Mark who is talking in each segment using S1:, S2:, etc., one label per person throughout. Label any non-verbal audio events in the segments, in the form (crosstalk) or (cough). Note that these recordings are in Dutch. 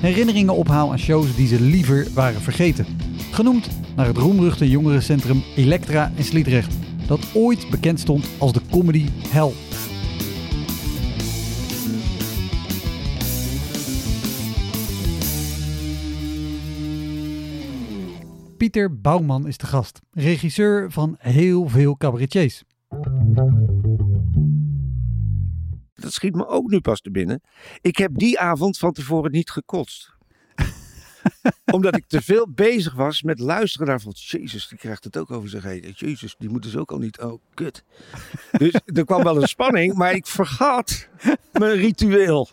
S1: herinneringen ophaal aan shows die ze liever waren vergeten. Genoemd naar het roemruchte jongerencentrum Elektra in Sliedrecht, dat ooit bekend stond als de comedy hell. Pieter Bouwman is de gast, regisseur van heel veel cabaretiers.
S2: Dat schiet me ook nu pas te binnen. Ik heb die avond van tevoren niet gekotst. (laughs) Omdat ik te veel bezig was met luisteren naar van... Jezus, die krijgt het ook over zich heen. Jezus, die moeten ze ook al niet... Oh, kut. Dus er kwam wel een spanning, maar ik vergat mijn ritueel.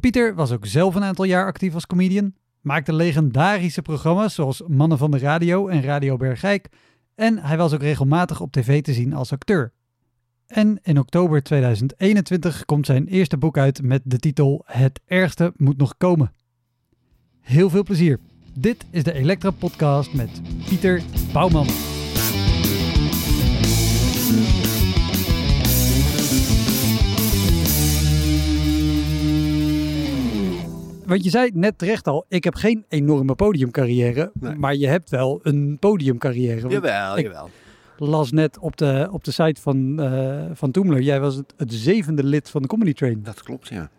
S1: Pieter was ook zelf een aantal jaar actief als comedian. Maakte legendarische programma's zoals Mannen van de Radio en Radio Bergijk. En hij was ook regelmatig op tv te zien als acteur. En in oktober 2021 komt zijn eerste boek uit met de titel Het ergste moet nog komen. Heel veel plezier. Dit is de Elektra Podcast met Pieter Bouwman. Want je zei net terecht al, ik heb geen enorme podiumcarrière,
S2: Nee.
S1: maar je hebt wel een podiumcarrière.
S2: Jawel,
S1: ik-
S2: jawel.
S1: Las net op de, op de site van, eh van Toemler. Jij was het, het zevende lid van de Comedy Train.
S2: Dat klopt, ja.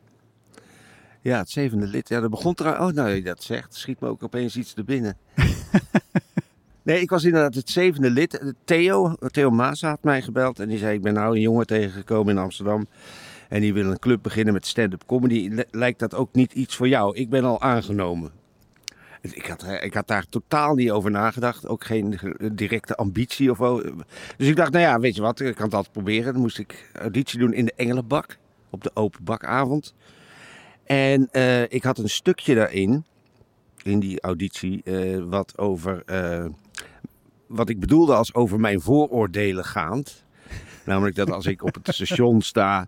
S2: Ja, het zevende lid. Ja, dat begon trouwens... Oh, nou, je dat zegt, schiet me ook opeens iets te binnen. (laughs) nee, ik was inderdaad het zevende lid. Theo, Theo Maas had mij gebeld en die zei... Ik ben nou een jongen tegengekomen in Amsterdam... en die wil een club beginnen met stand-up comedy. Lijkt dat ook niet iets voor jou? Ik ben al aangenomen. Ik had, ik had daar totaal niet over nagedacht. Ook geen directe ambitie of zo. Dus ik dacht, nou ja, weet je wat, ik kan het altijd proberen. Dan moest ik auditie doen in de Engelenbak. Op de open bakavond. En eh, ik had een stukje daarin, in die auditie, eh, wat over. eh, wat ik bedoelde als over mijn vooroordelen gaand. Namelijk dat als ik op het station sta.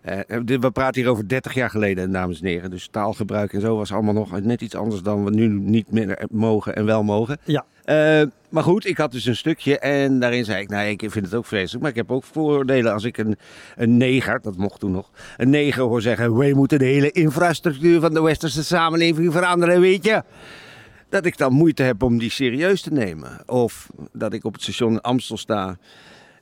S2: Eh, we praten hier over 30 jaar geleden, dames en heren. Dus taalgebruik en zo was allemaal nog net iets anders dan we nu niet meer mogen en wel mogen.
S1: Ja.
S2: Eh, maar goed, ik had dus een stukje en daarin zei ik, nou, ik vind het ook vreselijk, maar ik heb ook vooroordelen als ik een, een neger, dat mocht toen nog, een neger hoor zeggen, wij moeten de hele infrastructuur van de westerse samenleving veranderen, weet je. Dat ik dan moeite heb om die serieus te nemen. Of dat ik op het station in Amstel sta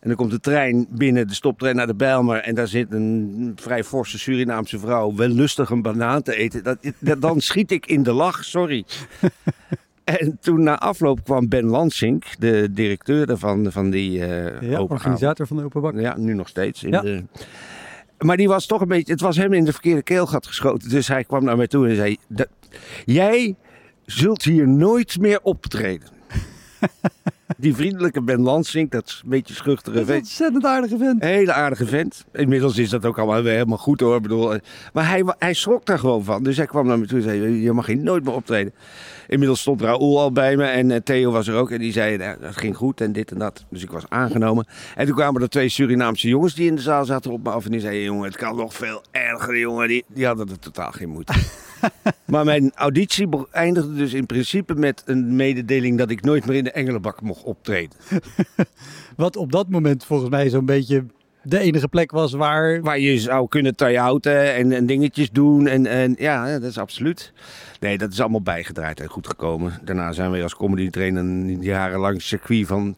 S2: en dan komt de trein binnen, de stoptrein naar de Bijlmer. En daar zit een vrij forse Surinaamse vrouw wel lustig een banaan te eten. Dat, dat- dan schiet ik in de lach, sorry. (laughs) En toen na afloop kwam Ben Lansink, de directeur daarvan, van die eh
S1: Ja, organisator van de Open Bak.
S2: Ja, nu nog steeds. In
S1: Ja.
S2: de... Maar die was toch een beetje, het was hem in de verkeerde keelgat geschoten. Dus hij kwam naar mij toe en zei, "Dat- jij zult hier nooit meer optreden. (laughs) die vriendelijke Ben Lansink, dat is een beetje schuchtere vent.
S1: ontzettend aardige vent.
S2: Hele aardige vent. Inmiddels is dat ook allemaal weer helemaal goed hoor. Ik bedoel, eh, maar hij, hij schrok daar gewoon van. Dus hij kwam naar me toe en zei: Je mag hier nooit meer optreden. Inmiddels stond Raoul al bij me en eh, Theo was er ook. En die zei: nou, Dat ging goed en dit en dat. Dus ik was aangenomen. En toen kwamen er twee Surinaamse jongens die in de zaal zaten op me af. En die zeiden: Jongen, het kan nog veel erger, jongen. Die, die hadden er totaal geen moed. (laughs) maar mijn auditie eindigde dus in principe met een mededeling dat ik nooit meer in de Engelenbak mocht optreden. (laughs)
S1: Wat op dat moment volgens mij zo'n beetje de enige plek was waar...
S2: Waar je zou kunnen try-outen en, en dingetjes doen. En, en ja, dat is absoluut. Nee, dat is allemaal bijgedraaid en goed gekomen. Daarna zijn we als comedy trainer een jarenlang circuit van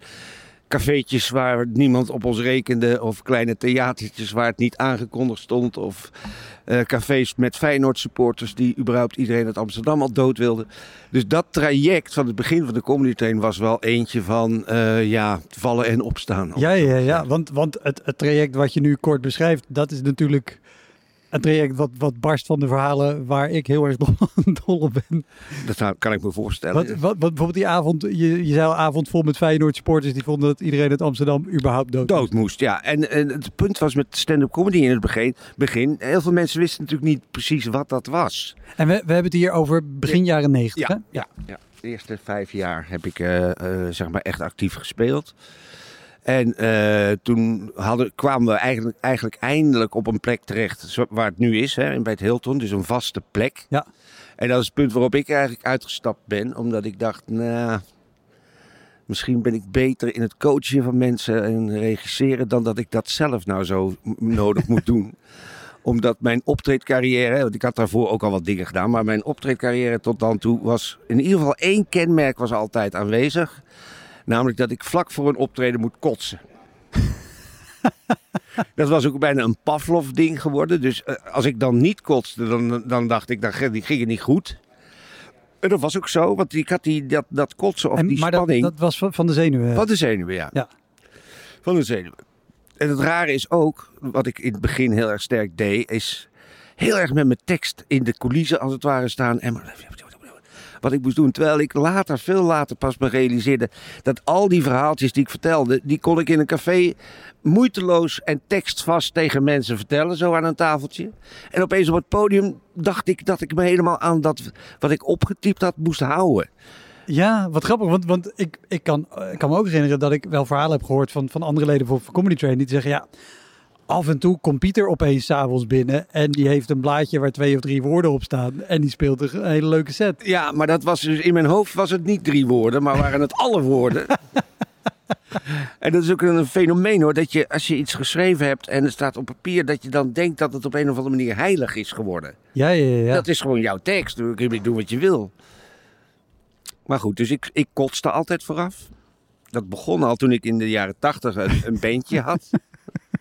S2: cafeetjes waar niemand op ons rekende. Of kleine theatertjes waar het niet aangekondigd stond. Of eh, cafés met Feyenoord supporters die überhaupt iedereen uit Amsterdam al dood wilde. Dus dat traject van het begin van de comedy train was wel eentje van eh, ja, vallen en opstaan.
S1: Ja, ja, ja. Want, want het, het traject wat je nu kort beschrijft, dat is natuurlijk een traject wat, wat barst van de verhalen waar ik heel erg dol, (laughs) dol op ben.
S2: Dat kan ik me voorstellen.
S1: Wat, wat, wat, bijvoorbeeld die avond, je, je zei al avond vol met Feyenoord supporters die vonden dat iedereen uit Amsterdam überhaupt dood,
S2: dood moest. Ja, en, en het punt was met stand-up comedy in het begin, begin, heel veel mensen wisten natuurlijk niet precies wat dat was.
S1: En we, we hebben het hier over begin jaren negentig?
S2: Ja, ja, ja. De eerste vijf jaar heb ik eh, eh, zeg maar echt actief gespeeld. En eh, toen hadden, kwamen we eigenlijk, eigenlijk eindelijk op een plek terecht waar het nu is, hè, bij het Hilton. Dus een vaste plek.
S1: Ja.
S2: En dat is het punt waarop ik eigenlijk uitgestapt ben. Omdat ik dacht, nou, misschien ben ik beter in het coachen van mensen en regisseren... dan dat ik dat zelf nou zo nodig moet doen. (laughs) Omdat mijn optreedcarrière, want ik had daarvoor ook al wat dingen gedaan... maar mijn optreedcarrière tot dan toe was in ieder geval één kenmerk was altijd aanwezig... Namelijk dat ik vlak voor een optreden moet kotsen. (laughs) dat was ook bijna een Pavlov-ding geworden. Dus eh, als ik dan niet kotste, dan, dan dacht ik, dan ging die ging het niet goed. En dat was ook zo, want ik had die, dat, dat kotsen of
S1: En,
S2: die
S1: maar dat,
S2: spanning
S1: dat was van, van de zenuwen.
S2: van de zenuwen, ja.
S1: Ja.
S2: Van de zenuwen. En het rare is ook, wat ik in het begin heel erg sterk deed, is heel erg met mijn tekst in de coulissen als het ware staan. En wat ik moest doen. Terwijl ik later, veel later pas me realiseerde dat al die verhaaltjes die ik vertelde, die kon ik in een café moeiteloos en tekstvast tegen mensen vertellen, zo aan een tafeltje. En opeens op het podium dacht ik dat ik me helemaal aan dat wat ik opgetypt had moest houden.
S1: Ja, wat grappig. Want, want ik, ik, kan, ik kan me ook herinneren dat ik wel verhalen heb gehoord van, van andere leden van, Comedy Train. Die zeggen, ja, af en toe komt Pieter opeens s'avonds binnen. En die heeft een blaadje waar twee of drie woorden op staan. En die speelt een hele leuke set.
S2: Ja, maar dat was dus in mijn hoofd was het niet drie woorden, maar waren het alle woorden. (laughs) en dat is ook een fenomeen hoor, dat je als je iets geschreven hebt en het staat op papier, dat je dan denkt dat het op een of andere manier heilig is geworden.
S1: Ja, ja, ja.
S2: Dat is gewoon jouw tekst, doen wat je wil. Maar goed, dus ik, ik kotste altijd vooraf. Dat begon al toen ik in de jaren tachtig een, een bandje had. (laughs)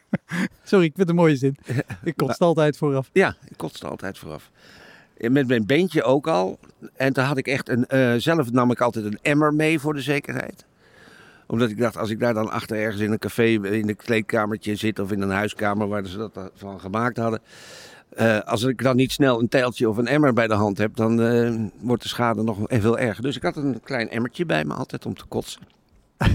S2: (laughs)
S1: Sorry, ik vind het een mooie zin. (laughs) Ik kotst altijd vooraf.
S2: Ja, ik kotste altijd vooraf. Met mijn bandje ook al. En toen had ik echt een. eh, zelf nam ik altijd een emmer mee voor de zekerheid. Omdat ik dacht, als ik daar dan achter ergens in een café, in een kleedkamertje zit of in een huiskamer waar ze dat van gemaakt hadden. eh, als ik dan niet snel een tijltje of een emmer bij de hand heb, dan eh, wordt de schade nog veel erger. Dus ik had een klein emmertje bij me altijd om te kotsen. (laughs)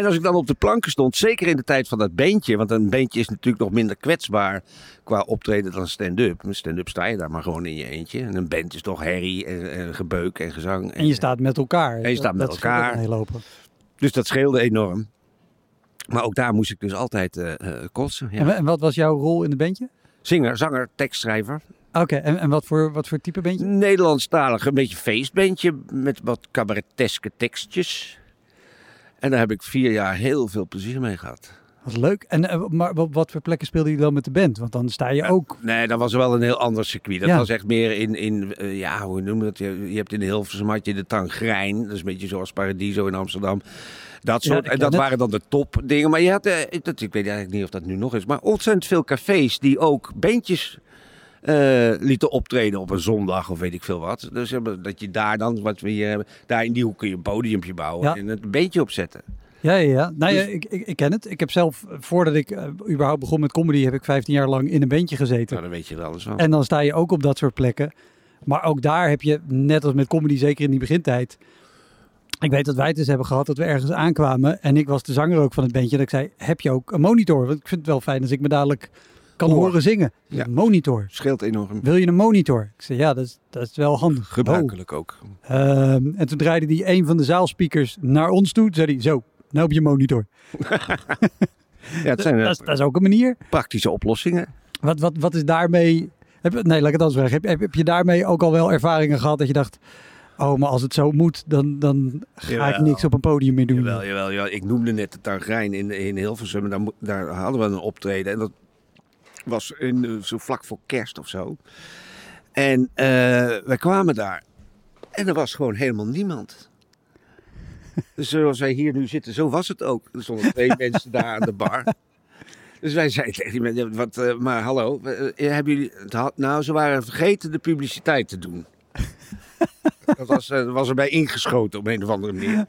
S2: En als ik dan op de planken stond, zeker in de tijd van dat beentje, want een beentje is natuurlijk nog minder kwetsbaar qua optreden dan stand-up. Met stand-up sta je daar maar gewoon in je eentje. En een band is toch herrie en, en gebeuk en gezang.
S1: En je staat met elkaar.
S2: En je staat met
S1: Dat
S2: elkaar.
S1: hoop.
S2: Dus dat scheelde enorm. Maar ook daar moest ik dus altijd eh, kotsen.
S1: En,
S2: Ja.
S1: en wat was jouw rol in de bandje?
S2: Zinger, zanger, tekstschrijver.
S1: Oké, en, en wat, voor, wat voor type bandje?
S2: Nederlandstalig, een beetje feestbandje met wat cabareteske tekstjes. En daar heb ik vier jaar heel veel plezier mee gehad.
S1: Wat leuk. En eh, maar wat, wat voor plekken speelde je dan met de band? Want dan sta je ook...
S2: Nee, dat was wel een heel ander circuit. Dat
S1: Ja.
S2: was echt meer in, in eh, ja, hoe noem je dat? Je, je hebt in Hilversum had je de Tangrijn. Dat is een beetje zoals Paradiso in Amsterdam. Dat soort. en dat
S1: het.
S2: waren dan de topdingen. Maar je had, eh, dat, ik weet eigenlijk niet of dat nu nog is. Maar ontzettend veel cafés die ook bandjes eh, lieten optreden op een zondag of weet ik veel wat. Dus dat je daar dan, wat we hier hebben, daar in die hoek kun je een podiumpje bouwen
S1: Ja.
S2: en een bandje opzetten.
S1: Ja, ja, ja. Nou ja,
S2: Dus-
S1: ik, ik, ik ken het. Ik heb zelf, voordat ik eh, überhaupt begon met comedy, heb ik 15 jaar lang in een bandje gezeten.
S2: Nou, dan weet je er alles van.
S1: En dan sta je ook op dat soort plekken. Maar ook daar heb je, net als met comedy, zeker in die begintijd. Ik weet dat wij het eens hebben gehad dat we ergens aankwamen. En ik was de zanger ook van het bandje. Dat ik zei, heb je ook een monitor? Want ik vind het wel fijn als ik me dadelijk kan horen zingen.
S2: Ja.
S1: Een monitor.
S2: Scheelt enorm.
S1: Wil je een monitor? Ik zei, ja, dat is, dat is wel handig.
S2: Gebruikelijk ook.
S1: Ehm, en toen draaide hij een van de zaalspeakers naar ons toe. Toen zei hij, zo, nou heb je monitor. (laughs)
S2: Ja, het zijn eh, (laughs)
S1: Dat is, dat is ook een manier.
S2: praktische oplossingen.
S1: Wat, wat, wat is daarmee... Heb, nee, laat ik het anders vragen. Heb, heb, heb je daarmee ook al wel ervaringen gehad dat je dacht... Oh, maar als het zo moet, dan, dan ga ik niks op een podium meer doen.
S2: Jawel, jawel, jawel. Ik noemde net de Tangrijn in, in Hilversum. Daar, daar hadden we een optreden. En dat was in, eh, zo vlak voor kerst of zo. En eh wij kwamen daar. En er was gewoon helemaal niemand. (laughs) Dus zoals wij hier nu zitten, zo was het ook. Er stonden twee (laughs) mensen daar aan de bar. Dus wij zeiden tegen die mensen, wat, eh, maar hallo, hebben jullie... het had- Nou, ze waren vergeten de publiciteit te doen. (laughs) dat was, was erbij ingeschoten op een of andere manier.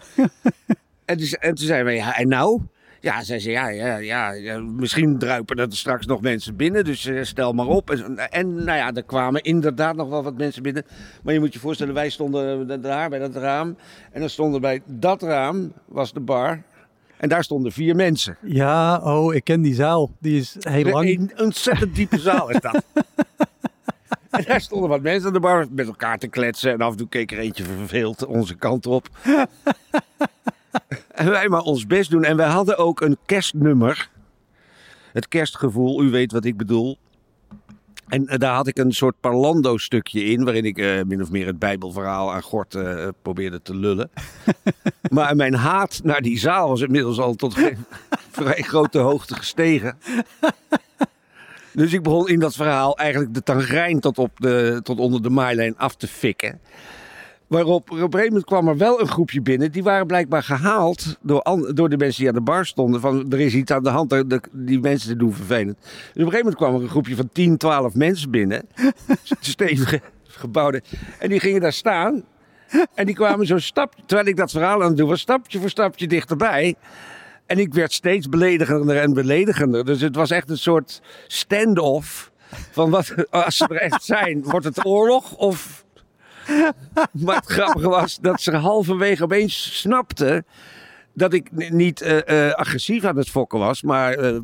S2: en, toen, en toen zeiden wij, ja, en nou? Ja, zei ze, ja, ja, ja, ja, misschien druipen er straks nog mensen binnen, dus eh, stel maar op. En, en nou ja, er kwamen inderdaad nog wel wat mensen binnen. Maar je moet je voorstellen, wij stonden daar bij dat raam. En dan stonden bij dat raam, was de bar. En daar stonden vier mensen.
S1: Ja, oh, ik ken die zaal. Die is heel lang.
S2: Een ontzettend diepe zaal is dat. (laughs) en daar stonden wat mensen aan de bar met elkaar te kletsen. En af en toe keek er eentje verveeld onze kant op. (laughs) en wij maar ons best doen. En wij hadden ook een kerstnummer. Het kerstgevoel, u weet wat ik bedoel. En eh, daar had ik een soort parlando-stukje in, waarin ik eh, min of meer het Bijbelverhaal aan Gort eh, probeerde te lullen. (laughs) maar mijn haat naar die zaal was inmiddels al tot een (laughs) vrij grote hoogte gestegen. Dus ik begon in dat verhaal eigenlijk de tangrijn tot, op de, tot onder de maailijn af te fikken. Waarop op een gegeven moment kwam er wel een groepje binnen. Die waren blijkbaar gehaald door, an- door de mensen die aan de bar stonden. Van er is iets aan de hand, de, de- die mensen te doen vervelend. Dus op een gegeven moment kwam er een groepje van 10, 12 mensen binnen. (laughs) Stevige gebouwde. En die gingen daar staan. En die kwamen zo stap, terwijl ik dat verhaal aan het doen was, stapje voor stapje dichterbij. En ik werd steeds beledigender en beledigender. Dus het was echt een soort stand-off. Van wat, als ze er echt zijn, wordt het oorlog of... (laughs) Maar het grappige was dat ze halverwege opeens snapten dat ik niet eh, eh, agressief aan het fokken was, maar eh,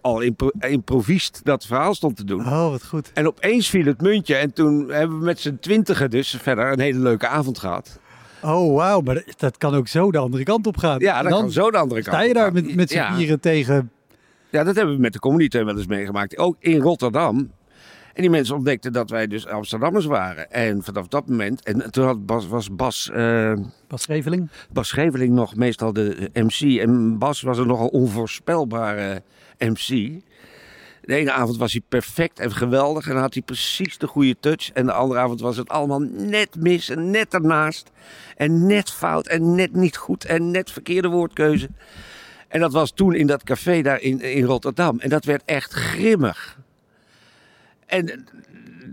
S2: al impro dat verhaal stond te doen.
S1: Oh, wat goed.
S2: En opeens viel het muntje en toen hebben we met z'n twintigen dus verder een hele leuke avond gehad.
S1: Oh, wauw. Maar dat- kan ook zo de andere kant op gaan.
S2: Ja, dat
S1: dan
S2: kan zo de andere kant
S1: sta je daar met, met z'n
S2: Ja.
S1: vieren tegen...
S2: Ja, dat hebben we met de community wel eens meegemaakt. Ook in Rotterdam. En die mensen ontdekten dat wij dus Amsterdammers waren. En vanaf dat moment... En toen had Bas, was Bas, eh,
S1: Bas Scheveling.
S2: Bas Scheveling nog meestal de MC. En Bas was een nogal onvoorspelbare MC. De ene avond was hij perfect en geweldig. En had hij precies de goede touch. En de andere avond was het allemaal net mis en net ernaast. En net fout en net niet goed en net verkeerde woordkeuze. En dat was toen in dat café daar in, in Rotterdam. En dat werd echt grimmig. En eh,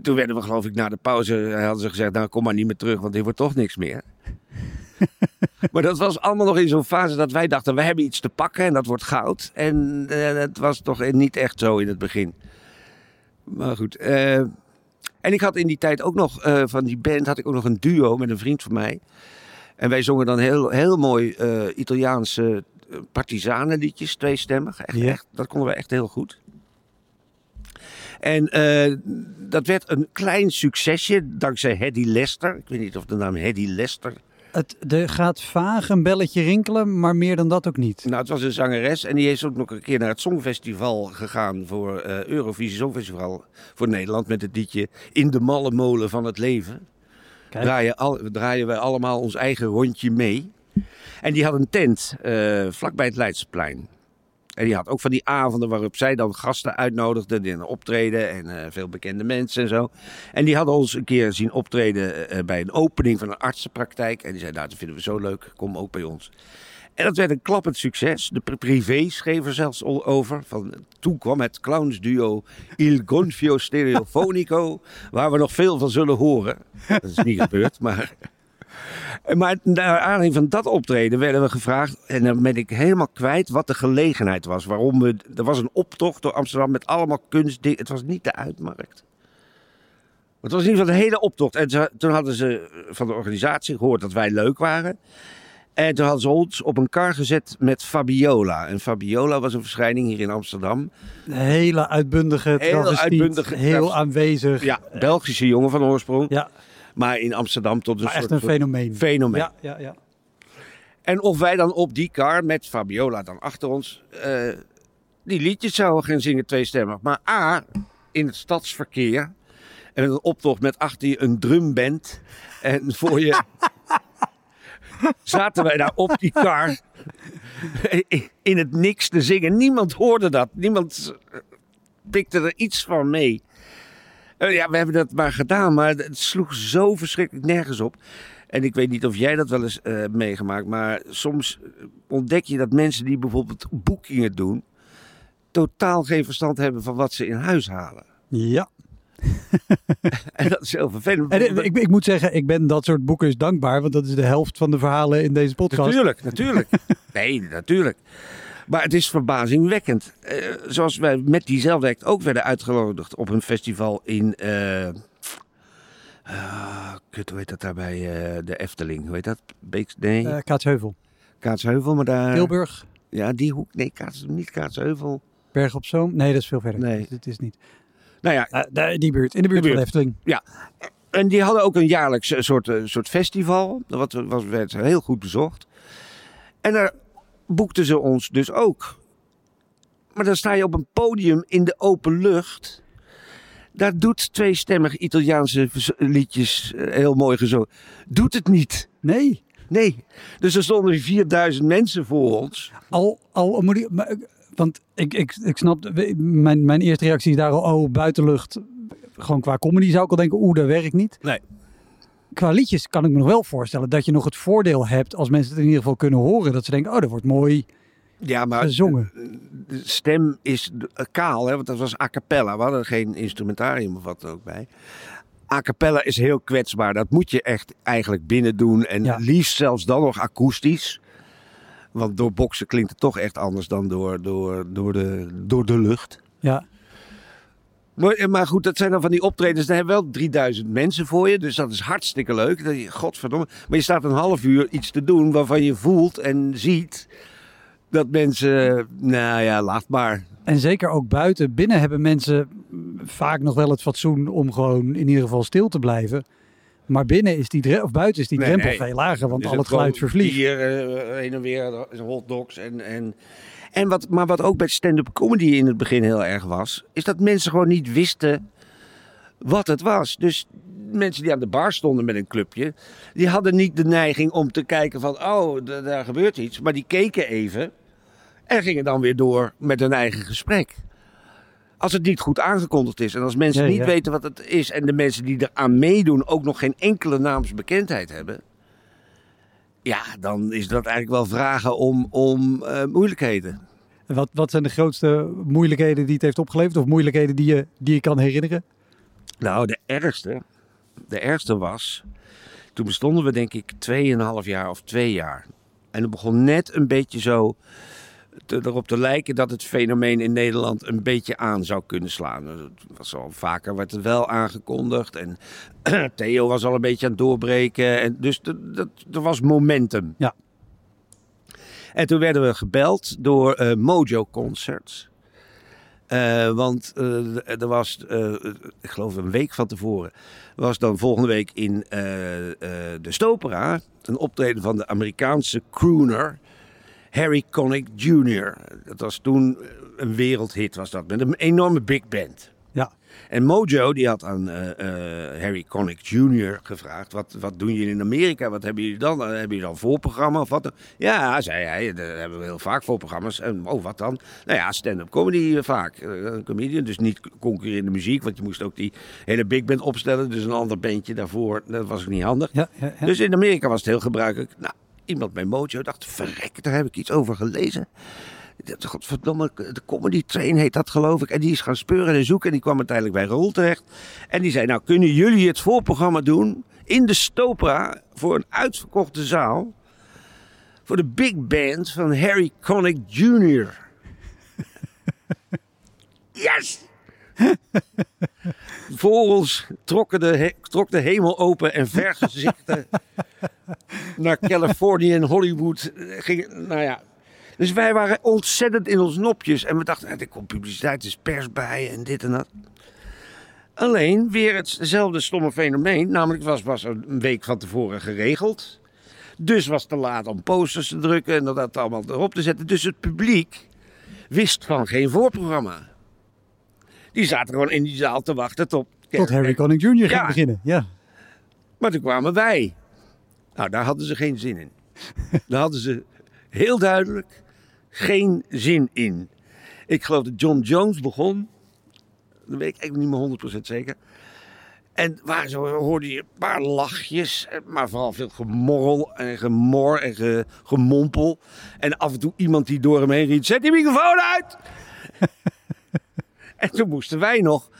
S2: toen werden we geloof ik na de pauze, eh, hadden ze gezegd, nou kom maar niet meer terug, want dit wordt toch niks meer. (laughs) maar dat was allemaal nog in zo'n fase dat wij dachten, we hebben iets te pakken en dat wordt goud. En eh, dat was toch niet echt zo in het begin. Maar goed. eh, en ik had in die tijd ook nog, eh, van die band, had ik ook nog een duo met een vriend van mij. En wij zongen dan heel, heel mooi Italiaanse partisanenliedjes, tweestemmig. Echt,
S1: Ja.
S2: echt, dat konden we echt heel goed. En eh, dat werd een klein succesje dankzij Hedy Lester. Ik weet niet of de naam Hedy Lester.
S1: Het, er gaat vaag een belletje rinkelen, maar meer dan dat ook niet.
S2: Nou, het was een zangeres en die is ook nog een keer naar het Songfestival gegaan voor eh, Eurovisie Songfestival voor Nederland met het liedje In de malle molen van het leven. Draaien, al, draaien wij allemaal ons eigen rondje mee. En die had een tent eh vlakbij het Leidseplein. En die had ook van die avonden waarop zij dan gasten uitnodigde, die een optreden en eh, veel bekende mensen en zo. En die hadden ons een keer zien optreden eh, bij een opening van een artsenpraktijk. En die zei, nou dat vinden we zo leuk, kom ook bij ons. En dat werd een klappend succes. De pri- privé schreef er zelfs al over. Van, toen kwam het clownsduo Il Gonfio Stereofonico, (laughs) waar we nog veel van zullen horen. Dat is niet gebeurd, maar... Maar naar aanleiding van dat optreden werden we gevraagd, en dan ben ik helemaal kwijt wat de gelegenheid was. Waarom we, er was een optocht door Amsterdam met allemaal kunstdingen. Het was niet de uitmarkt. Het was in ieder geval een hele optocht. En ze- toen hadden ze van de organisatie gehoord dat wij leuk waren. En toen hadden ze ons op een kar gezet met Fabiola. En Fabiola was een verschijning hier in Amsterdam.
S1: Een hele uitbundige
S2: Heel uitbundige
S1: heel aanwezig.
S2: Ja, Belgische jongen van oorsprong.
S1: Ja,
S2: Maar in Amsterdam tot een
S1: maar
S2: soort
S1: echt een fenomeen.
S2: fenomeen.
S1: Ja, ja, ja.
S2: En of wij dan op die kar met Fabiola dan achter ons eh, die liedjes zouden gaan zingen tweestemmig. Maar A, in het stadsverkeer en een optocht met achter je een drumband. En voor je (laughs) zaten wij daar op die kar in het niks te zingen. Niemand hoorde dat. Niemand pikte er iets van mee. Eh, ja, we hebben dat maar gedaan, maar het sloeg zo verschrikkelijk nergens op. En ik weet niet of jij dat wel eens eh, hebt meegemaakt, maar soms ontdek je dat mensen die bijvoorbeeld boekingen doen, totaal geen verstand hebben van wat ze in huis halen.
S1: Ja. (laughs)
S2: En dat is heel vervelend.
S1: En ik, ik moet zeggen, ik ben dat soort boekers dankbaar, want dat is de helft van de verhalen in deze podcast.
S2: Natuurlijk, natuurlijk. (laughs) nee, natuurlijk. Maar het is verbazingwekkend. Eh, zoals wij met diezelfde act ook werden uitgenodigd op een festival in... eh ah, kut, hoe heet dat daar bij eh, de Efteling? Hoe heet dat? Beeks, nee,
S1: Kaatsheuvel,
S2: Kaatsheuvel, maar daar...
S1: Tilburg,
S2: Ja, die hoek. Nee, Kaats, niet Kaatsheuvel.
S1: Berg op Zoom. Nee, dat is veel verder.
S2: Nee.
S1: Het is niet.
S2: Nou ja,
S1: die buurt, in de buurt
S2: De
S1: van de. Efteling.
S2: En die hadden ook een jaarlijks soort, soort festival. Dat was, werd heel goed bezocht. En daar boekten ze ons dus ook. Maar dan sta je op een podium in de open lucht. Daar doet tweestemmig Italiaanse liedjes eh, heel mooi gezongen. Doet het niet.
S1: Nee,
S2: Nee. Dus er stonden 4000 mensen voor ons.
S1: al, al moet ik, maar, want ik, ik, ik snap, mijn, mijn eerste reactie is daar al, oh, buitenlucht. Gewoon qua comedy zou ik al denken, oeh, dat werkt niet.
S2: Nee.
S1: Qua liedjes kan ik me nog wel voorstellen dat je nog het voordeel hebt, als mensen het in ieder geval kunnen horen, dat ze denken, oh, dat wordt mooi
S2: Ja, maar
S1: gezongen.
S2: de stem is eh, kaal, hè, want dat was a cappella. We hadden geen instrumentarium of wat ook bij. A cappella is heel kwetsbaar. Dat moet je echt eigenlijk binnen doen. En
S1: Ja.
S2: liefst zelfs dan nog akoestisch. Want door boksen klinkt het toch echt anders dan door, door, door, de, door de lucht.
S1: Ja,
S2: Maar, eh, maar goed, dat zijn dan van die optredens. Daar hebben wel 3000 mensen voor je. Dus dat is hartstikke leuk. Dat godverdomme. Maar je staat een half uur iets te doen waarvan je voelt en ziet dat mensen, nou ja, laat maar.
S1: en zeker ook buiten. Binnen hebben mensen vaak nog wel het fatsoen om gewoon in ieder geval stil te blijven. Maar binnen is die of buiten is die
S2: Nee,
S1: drempel
S2: nee.
S1: veel lager, want
S2: Dus
S1: al het geluid vervliegt.
S2: Bier, eh, heen en weer, hotdogs en... en en wat, maar wat ook bij stand-up comedy in het begin heel erg was, is dat mensen gewoon niet wisten wat het was. Dus mensen die aan de bar stonden met een clubje, die hadden niet de neiging om te kijken van, oh, daar gebeurt iets. Maar die keken even en gingen dan weer door met hun eigen gesprek. Als het niet goed aangekondigd is en als mensen niet
S1: ja.
S2: weten wat het is en de mensen die eraan meedoen ook nog geen enkele naamsbekendheid hebben. Ja, dan is dat eigenlijk wel vragen om, om eh, moeilijkheden.
S1: Wat, wat zijn de grootste moeilijkheden die het heeft opgeleverd? Of moeilijkheden die je, die je kan herinneren?
S2: Nou, de ergste, de ergste was, toen bestonden we denk ik 2,5 jaar of twee jaar. En het begon net een beetje zo te, erop te lijken dat het fenomeen in Nederland een beetje aan zou kunnen slaan. Het was al vaker werd het wel aangekondigd en (clears throat) Theo was al een beetje aan het doorbreken. En dus dat, er was momentum.
S1: Ja.
S2: En toen werden we gebeld door eh, Mojo Concerts. Eh, want eh, er was, eh, ik geloof een week van tevoren, was dan volgende week in eh, eh, de Stopera een optreden van de Amerikaanse crooner Harry Connick Jr. Dat was toen een wereldhit, was dat, met een enorme big band.
S1: Ja.
S2: En Mojo die had aan eh, eh, Harry Connick Jr. gevraagd: wat, wat doen jullie in Amerika? Wat hebben jullie dan? Eh, Hebben jullie dan voorprogramma of wat? dan? Ja, zei hij, daar hebben we heel vaak voorprogramma's. En oh, wat dan? Nou ja, stand-up comedy eh, vaak. Eh, Een comedian, dus niet concurrerende muziek, want je moest ook die hele big band opstellen. Dus een ander bandje daarvoor, dat was ook niet handig.
S1: Ja, ja, ja.
S2: Dus in Amerika was het heel gebruikelijk. Nou, iemand bij Mojo dacht, verrek, daar heb ik iets over gelezen. Godverdomme, de Comedy Train heet dat geloof ik. En die is gaan speuren en zoeken en die kwam uiteindelijk bij Roel terecht. En die zei, nou kunnen jullie het voorprogramma doen in de Stopra voor een uitverkochte zaal. Voor de big band van Harry Connick Jr. (laughs) yes! Voor ons trokken de, trok de hemel open en vergezichten naar Californië en Hollywood. eh, Ging, nou ja. Dus wij waren ontzettend in ons nopjes. En we dachten, "Ah, er komt publiciteit, er is pers bij en dit en dat. Alleen weer hetzelfde stomme fenomeen. Namelijk, het was, was een week van tevoren geregeld. Dus was te laat om posters te drukken en dat allemaal erop te zetten. Dus het publiek wist van geen voorprogramma. Die zaten gewoon in die zaal te wachten tot...
S1: Tot Harry Connick Jr. ging
S2: Ja.
S1: beginnen. Ja.
S2: Maar toen kwamen wij. Nou, daar hadden ze geen zin in. daar hadden ze heel duidelijk geen zin in. Ik geloof dat John Jones begon. Dat weet ik eigenlijk niet meer 100% zeker. En waar zo hoorde je een paar lachjes, maar vooral veel gemorrel en gemor en ge- gemompel. En af en toe iemand die door hem heen riep, zet die microfoon uit! (laughs) en toen moesten wij nog.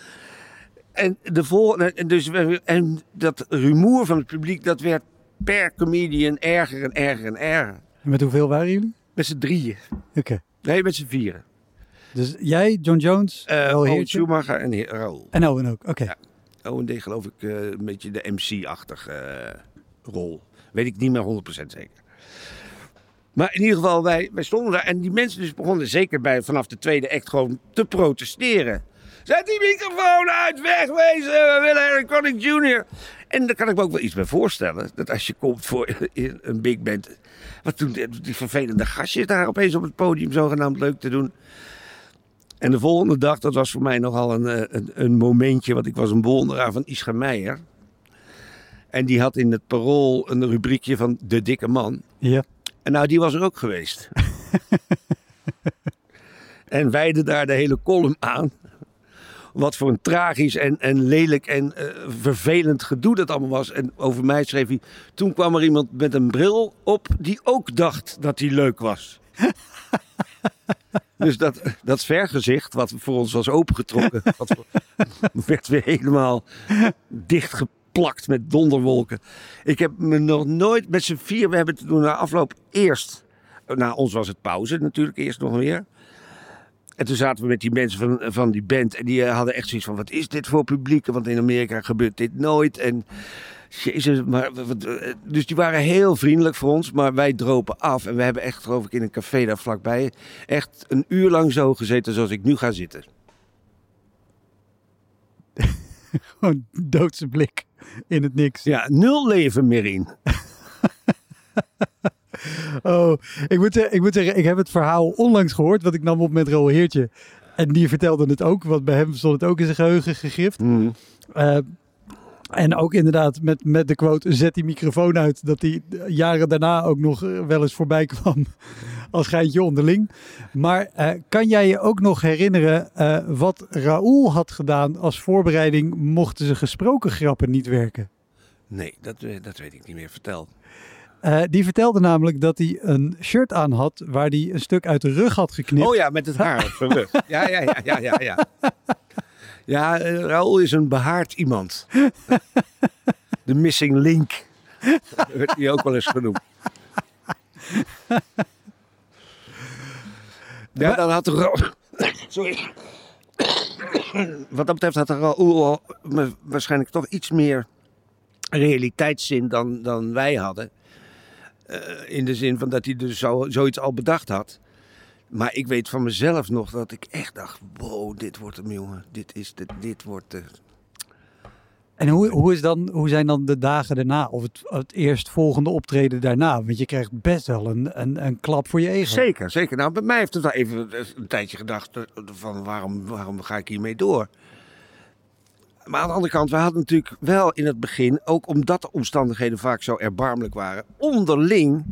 S2: En, de volgende, en, dus, en dat rumoer van het publiek, dat werd per comedian erger en erger en erger.
S1: En met hoeveel waren jullie?
S2: Met z'n drieën.
S1: Oké.
S2: Nee, met z'n vieren.
S1: Dus jij, John Jones,
S2: Owen
S1: Heertje.
S2: Schumacher en Raoul.
S1: En Owen ook. Oké.
S2: Ja. Owen deed geloof ik eh, een beetje de MC-achtige eh, rol. Weet ik niet meer 100% zeker. Maar in ieder geval, wij, wij stonden daar en die mensen dus begonnen zeker bij vanaf de tweede act gewoon te protesteren. Zet die microfoon uit, wegwezen, we willen Eric Connick Jr. En daar kan ik me ook wel iets bij voorstellen. Dat als je komt voor (laughs) in een big band. Wat toen die vervelende gastjes daar opeens op het podium zogenaamd leuk te doen. En de volgende dag, dat was voor mij nogal een, eh, een, een momentje. Want ik was een bewonderaar van Ischa Meijer. En die had in het parool een rubriekje van De Dikke Man.
S1: Ja.
S2: En nou, die was er ook geweest. (laughs) en wijde daar de hele column aan. Wat voor een tragisch en, en lelijk en eh, vervelend gedoe dat allemaal was. En over mij schreef hij... Toen kwam er iemand met een bril op die ook dacht dat hij leuk was. (laughs) dus dat, dat vergezicht, wat voor ons was opengetrokken... (laughs) wat werd weer helemaal dichtgeplakt met donderwolken. Ik heb me nog nooit met z'n vier... We hebben toen na afloop eerst... Na ons was het pauze natuurlijk eerst nog weer. En toen zaten we met die mensen van, van die band. En die eh, hadden echt zoiets van: wat is dit voor publiek? Want in Amerika gebeurt dit nooit. En jezus, maar. eh, dus die waren heel vriendelijk voor ons. Maar wij dropen af. En we hebben echt, geloof ik, in een café daar vlakbij. Echt een uur lang zo gezeten zoals ik nu ga zitten. (laughs)
S1: Gewoon doodse blik in het niks.
S2: Ja, nul leven meer in. (laughs)
S1: Oh, ik moet, zeggen- ik moet zeggen, ik heb het verhaal onlangs gehoord, wat ik nam op met Roel Heertje. En die vertelde het ook, want bij hem stond het ook in zijn geheugen gegrift.
S2: Hmm.
S1: Eh, en ook inderdaad met, met de quote, zet die microfoon uit, dat die jaren daarna ook nog eh, wel eens voorbij kwam (laughs) als geintje onderling. Maar eh, kan jij je ook nog herinneren eh, wat Raoul had gedaan als voorbereiding mochten ze gesproken grappen niet werken?
S2: Nee, dat, dat weet ik niet meer. Vertel.
S1: Eh, die vertelde namelijk dat hij een shirt aan had waar hij een stuk uit de rug had geknipt.
S2: Oh ja, met het haar op zijn rug. Ja, ja, ja, ja, ja. Ja, ja eh, Raoul is een behaard iemand. De missing link. Werd hij ook wel eens genoemd. Ja, dan had Raoul... Sorry. Wat dat betreft had Raoul waarschijnlijk toch iets meer realiteitszin dan, dan wij hadden. Eh, in de zin van dat hij dus zo, zoiets al bedacht had. Maar ik weet van mezelf nog dat ik echt dacht: wow, dit wordt hem, jongen. Dit, is de, dit wordt de.
S1: En hoe, hoe, is dan, hoe zijn dan de dagen daarna of het, het eerstvolgende optreden daarna? Want je krijgt best wel een, een, een klap voor je ego.
S2: Zeker, zeker. Nou, bij mij heeft het wel even een tijdje gedacht: eh, van waarom, waarom ga ik hiermee door? Maar aan de andere kant, we hadden natuurlijk wel in het begin, ook omdat de omstandigheden vaak zo erbarmelijk waren, onderling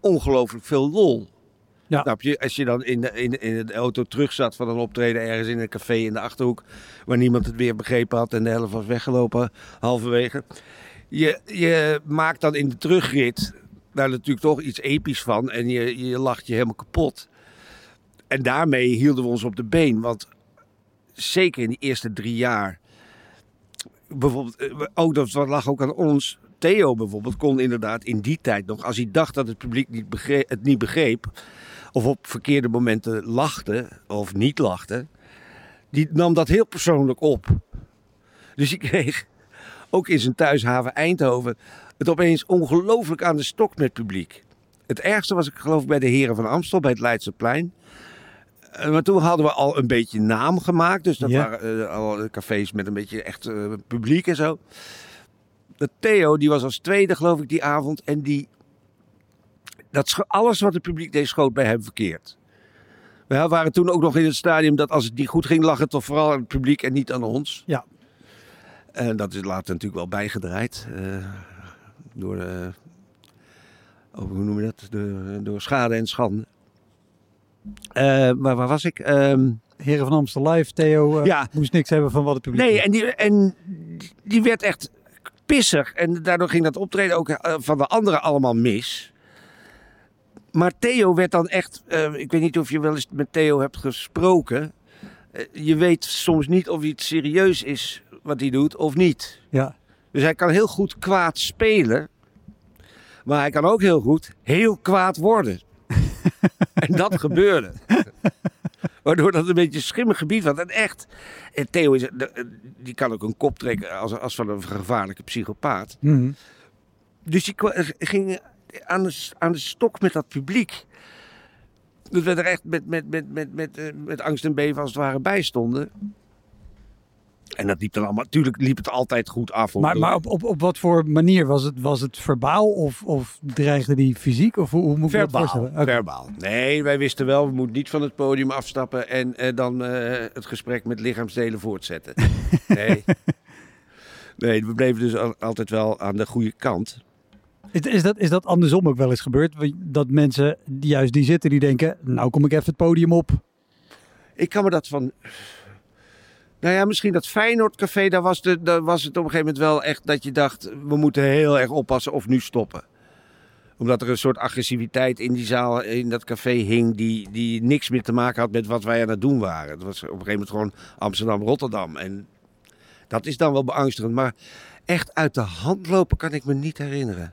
S2: ongelooflijk veel lol.
S1: Ja.
S2: Snap je? Als je dan in de, in, in de auto terug zat van een optreden ergens in een café in de achterhoek, waar niemand het weer begrepen had en de helft was weggelopen halverwege. Je, je maakt dan in de terugrit daar natuurlijk toch iets episch van en je, je lacht je helemaal kapot. En daarmee hielden we ons op de been, want zeker in die eerste drie jaar, bijvoorbeeld, eh, ook dat lag ook aan ons. Theo bijvoorbeeld kon inderdaad in die tijd nog, als hij dacht dat het publiek niet het niet begreep, of op verkeerde momenten lachte of niet lachte, die nam dat heel persoonlijk op. Dus die kreeg ook in zijn thuishaven Eindhoven het opeens ongelooflijk aan de stok met publiek. Het ergste was ik geloof ik bij de Heren van Amstel, bij het Leidseplein. Eh, Maar toen hadden we al een beetje naam gemaakt. Dus dat
S1: Ja.
S2: waren eh, al cafés met een beetje echt eh, publiek en zo. De Theo, die was als tweede geloof ik die avond. En die, dat, alles wat het publiek deed schoot bij hem verkeerd. We waren toen ook nog in het stadium dat als het niet goed ging, lag het toch vooral aan het publiek en niet aan ons.
S1: Ja.
S2: En dat is later natuurlijk wel bijgedraaid. eh, door, de, oh, hoe noem je dat? De, door schade en schande. Eh, maar waar was ik? Ehm,
S1: Heren van Amstel Live, Theo, eh,
S2: Ja.
S1: moest niks hebben van wat het publiek
S2: Nee, en die, en die werd echt pissig. En daardoor ging dat optreden ook eh, van de anderen allemaal mis. Maar Theo werd dan echt... ik weet niet of je wel eens met Theo hebt gesproken. Je weet soms niet of iets serieus is wat hij doet of niet.
S1: Ja.
S2: Dus hij kan heel goed kwaad spelen. Maar hij kan ook heel goed heel kwaad worden. (laughs) en dat gebeurde. Waardoor dat een beetje schimmig gebied was. En echt, en Theo is, de- die kan ook een kop trekken als, als van een gevaarlijke psychopaat.
S1: Mhm.
S2: Dus die ging aan de, aan de stok met dat publiek. Dat we er echt met, met, met, met, met, eh, met angst en beven als het ware bij stonden. En dat liep dan allemaal. Natuurlijk liep het altijd goed af.
S1: Maar, maar op, op, op wat voor manier? Was het, was het verbaal of, of dreigde die fysiek? Of hoe, hoe moet ik dat
S2: Verbaal,
S1: voorstellen?
S2: Verbaal. Nee, wij wisten wel, we moeten niet van het podium afstappen en eh, dan eh, het gesprek met lichaamsdelen voortzetten. (laughs) nee. nee, we bleven dus al- altijd wel aan de goede kant.
S1: Is, is, dat, is dat andersom ook wel eens gebeurd? Dat mensen die juist die zitten, die denken, nou kom ik even het podium op.
S2: Ik kan me dat van. Nou ja, misschien dat Feyenoordcafé, daar was, de, daar was het op een gegeven moment wel echt dat je dacht, we moeten heel erg oppassen of nu stoppen. Omdat er een soort agressiviteit in die zaal, in dat café hing, die, die niks meer te maken had met wat wij aan het doen waren. Het was op een gegeven moment gewoon Amsterdam-Rotterdam. En dat is dan wel beangstigend. Maar echt uit de hand lopen kan ik me niet herinneren.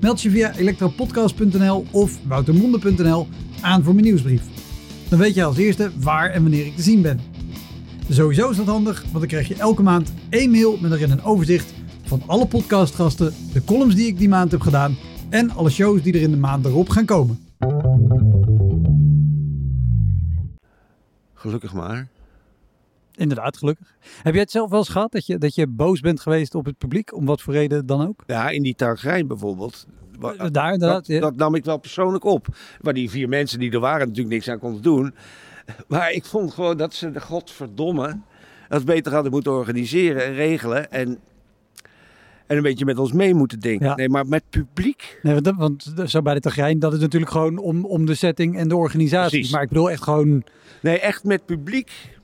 S1: Meld je via elektropodcast.nl of woutermonde.nl aan voor mijn nieuwsbrief. Dan weet je als eerste waar en wanneer ik te zien ben. Sowieso is dat handig, want dan krijg je elke maand één mail met erin een overzicht van alle podcastgasten, de columns die ik die maand heb gedaan en alle shows die er in de maand erop gaan komen.
S2: Gelukkig maar.
S1: Inderdaad, gelukkig. Heb jij het zelf wel eens gehad dat je, dat je boos bent geweest op het publiek, om wat voor reden dan ook?
S2: Ja, in die Targrijn bijvoorbeeld.
S1: Eh, Daar inderdaad.
S2: Dat, dat nam ik wel persoonlijk op. Waar die vier mensen die er waren natuurlijk niks aan konden doen. (laughs) Maar ik vond gewoon dat ze de godverdomme dat beter hadden moeten organiseren en regelen. En, en een beetje met ons mee moeten denken.
S1: Ja.
S2: Nee, maar met publiek.
S1: Nee, want, want zo bij de Tagrijn, dat is natuurlijk gewoon om, om de setting en de organisatie.
S2: Precies.
S1: Maar ik bedoel echt gewoon,
S2: Nee, echt met publiek.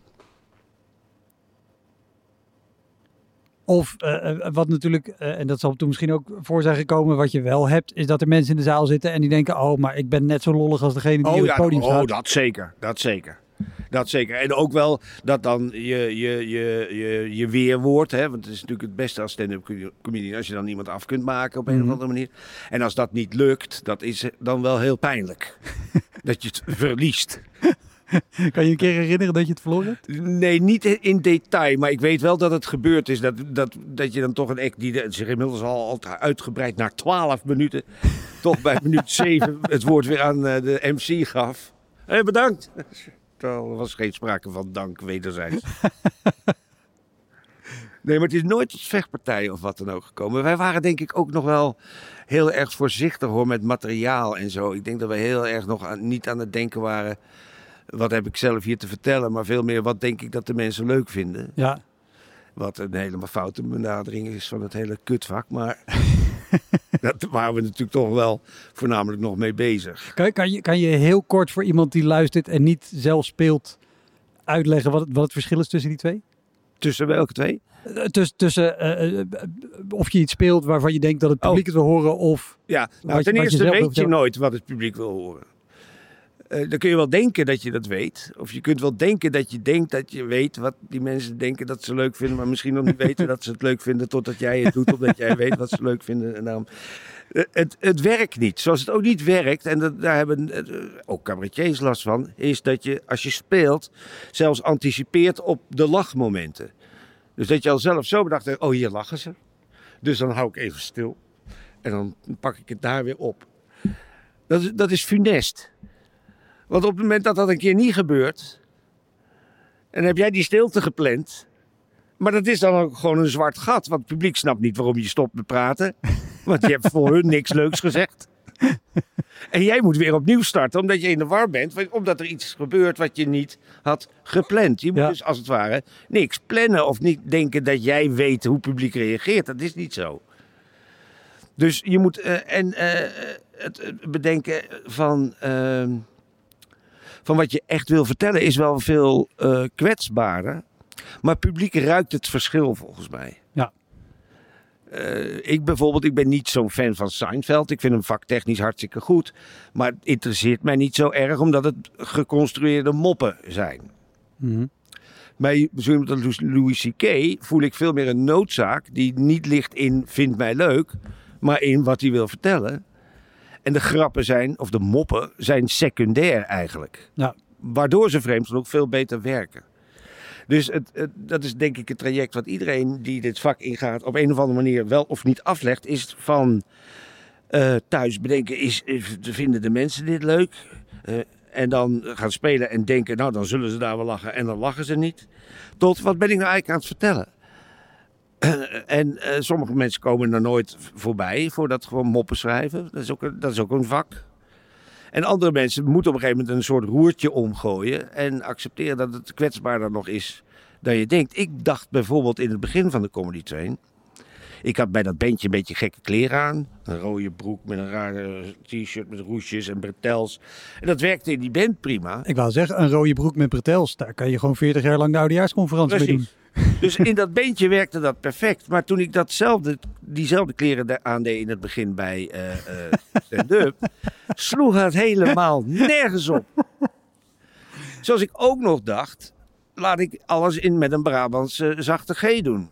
S1: Of eh, eh, wat natuurlijk, eh, en dat zal toen misschien ook voor zijn gekomen, wat je wel hebt, is dat er mensen in de zaal zitten en die denken, oh, maar ik ben net zo lollig als degene die op het podium
S2: oh,
S1: staat.
S2: dat zeker. Dat zeker. Dat zeker. En ook wel dat dan je, je, je, je, je weerwoord, hè, want het is natuurlijk het beste als stand-up comedian als je dan iemand af kunt maken op een
S1: Mhm.
S2: of andere manier. En als dat niet lukt, dat is dan wel heel pijnlijk. (laughs) dat je het verliest. (laughs)
S1: Kan je een keer herinneren dat je het verloren hebt?
S2: Nee, niet in detail, maar ik weet wel dat het gebeurd is. Dat, dat, dat je dan toch een act die zich inmiddels al, al uitgebreid naar 12 minuten, (laughs) toch bij minuut 7 het woord weer aan eh, de MC gaf. Hé, bedankt. (laughs) Er was geen sprake van dank wederzijds. Nee, maar het is nooit tot vechtpartijen of wat dan ook gekomen. Wij waren denk ik ook nog wel heel erg voorzichtig hoor met materiaal en zo. Ik denk dat we heel erg nog aan, niet aan het denken waren. Wat heb ik zelf hier te vertellen, maar veel meer wat denk ik dat de mensen leuk vinden.
S1: Ja.
S2: Wat een helemaal foute benadering is van het hele kutvak. Maar (laughs) daar waren we natuurlijk toch wel voornamelijk nog mee bezig.
S1: Kan, kan, je, kan je heel kort voor iemand die luistert en niet zelf speelt, uitleggen wat het, wat het verschil is tussen die twee?
S2: Tussen welke twee?
S1: Eh, tuss- tussen eh, eh, of je iets speelt waarvan je denkt dat het
S2: Oh.
S1: publiek het wil horen of...
S2: Ja, nou, ten eerste weet je nooit wat het publiek wil horen. Eh, dan kun je wel denken dat je dat weet. Of je kunt wel denken dat je denkt dat je weet wat die mensen denken dat ze leuk vinden. Maar misschien nog niet (laughs) weten dat ze het leuk vinden totdat jij het doet. Omdat jij weet wat ze leuk vinden. En daarom, Eh, het, het werkt niet. Zoals het ook niet werkt. En dat, daar hebben eh, ook cabaretiers last van. Is dat je als je speelt zelfs anticipeert op de lachmomenten. Dus dat je al zelf zo bedacht hebt. Oh hier lachen ze. Dus dan hou ik even stil. En dan pak ik het daar weer op. Dat is, dat is funest. Want op het moment dat dat een keer niet gebeurt, En heb jij die stilte gepland. Maar dat is dan ook gewoon een zwart gat. Want het publiek snapt niet waarom je stopt met praten. (laughs) Want je hebt voor hun niks leuks gezegd. En jij moet weer opnieuw starten omdat je in de war bent. Omdat er iets gebeurt wat je niet had gepland. Je moet
S1: Ja.
S2: dus als het ware niks plannen. Of niet denken dat jij weet hoe het publiek reageert. Dat is niet zo. Dus je moet eh, en, eh, het eh, bedenken van, ehm, van wat je echt wil vertellen is wel veel eh, kwetsbaarder. Maar publiek ruikt het verschil volgens mij.
S1: Ja.
S2: Eh, ik bijvoorbeeld, ik ben niet zo'n fan van Seinfeld. Ik vind hem vaktechnisch hartstikke goed. Maar het interesseert mij niet zo erg omdat het geconstrueerde moppen zijn. Bij iemand als Louis C.K. voel ik veel meer een noodzaak die niet ligt in vindt mij leuk, maar in wat hij wil vertellen. En de grappen zijn, of de moppen, zijn secundair eigenlijk.
S1: Ja.
S2: Waardoor ze vreemd ook veel beter werken. Dus het, het- dat is denk ik het traject wat iedereen die dit vak ingaat op een of andere manier wel of niet aflegt. Is van eh, thuis bedenken, is, is- vinden de mensen dit leuk? Eh, en dan gaan spelen en denken, nou dan zullen ze daar wel lachen en dan lachen ze niet. Tot, wat ben ik nou eigenlijk aan het vertellen? En eh, sommige mensen komen er nooit voorbij voor dat gewoon moppen schrijven. Dat is, ook een, dat is ook een vak. En andere mensen moeten op een gegeven moment een soort roertje omgooien. En accepteren dat het kwetsbaarder nog is dan je denkt. Ik dacht bijvoorbeeld in het begin van de Comedy Train. Ik had bij dat bandje een beetje gekke kleren aan. Een rode broek met een rare t-shirt met roesjes en bretels. En dat werkte in die band prima.
S1: Ik wou zeggen, een rode broek met bretels. Daar kan je gewoon 40 jaar lang de oudejaarsconferentie mee doen.
S2: Dus in dat beentje werkte dat perfect. Maar toen ik datzelfde, diezelfde kleren aandeed in het begin bij eh, eh, stand-up, sloeg het helemaal nergens op. Zoals ik ook nog dacht, laat ik alles in met een Brabantse zachte G doen.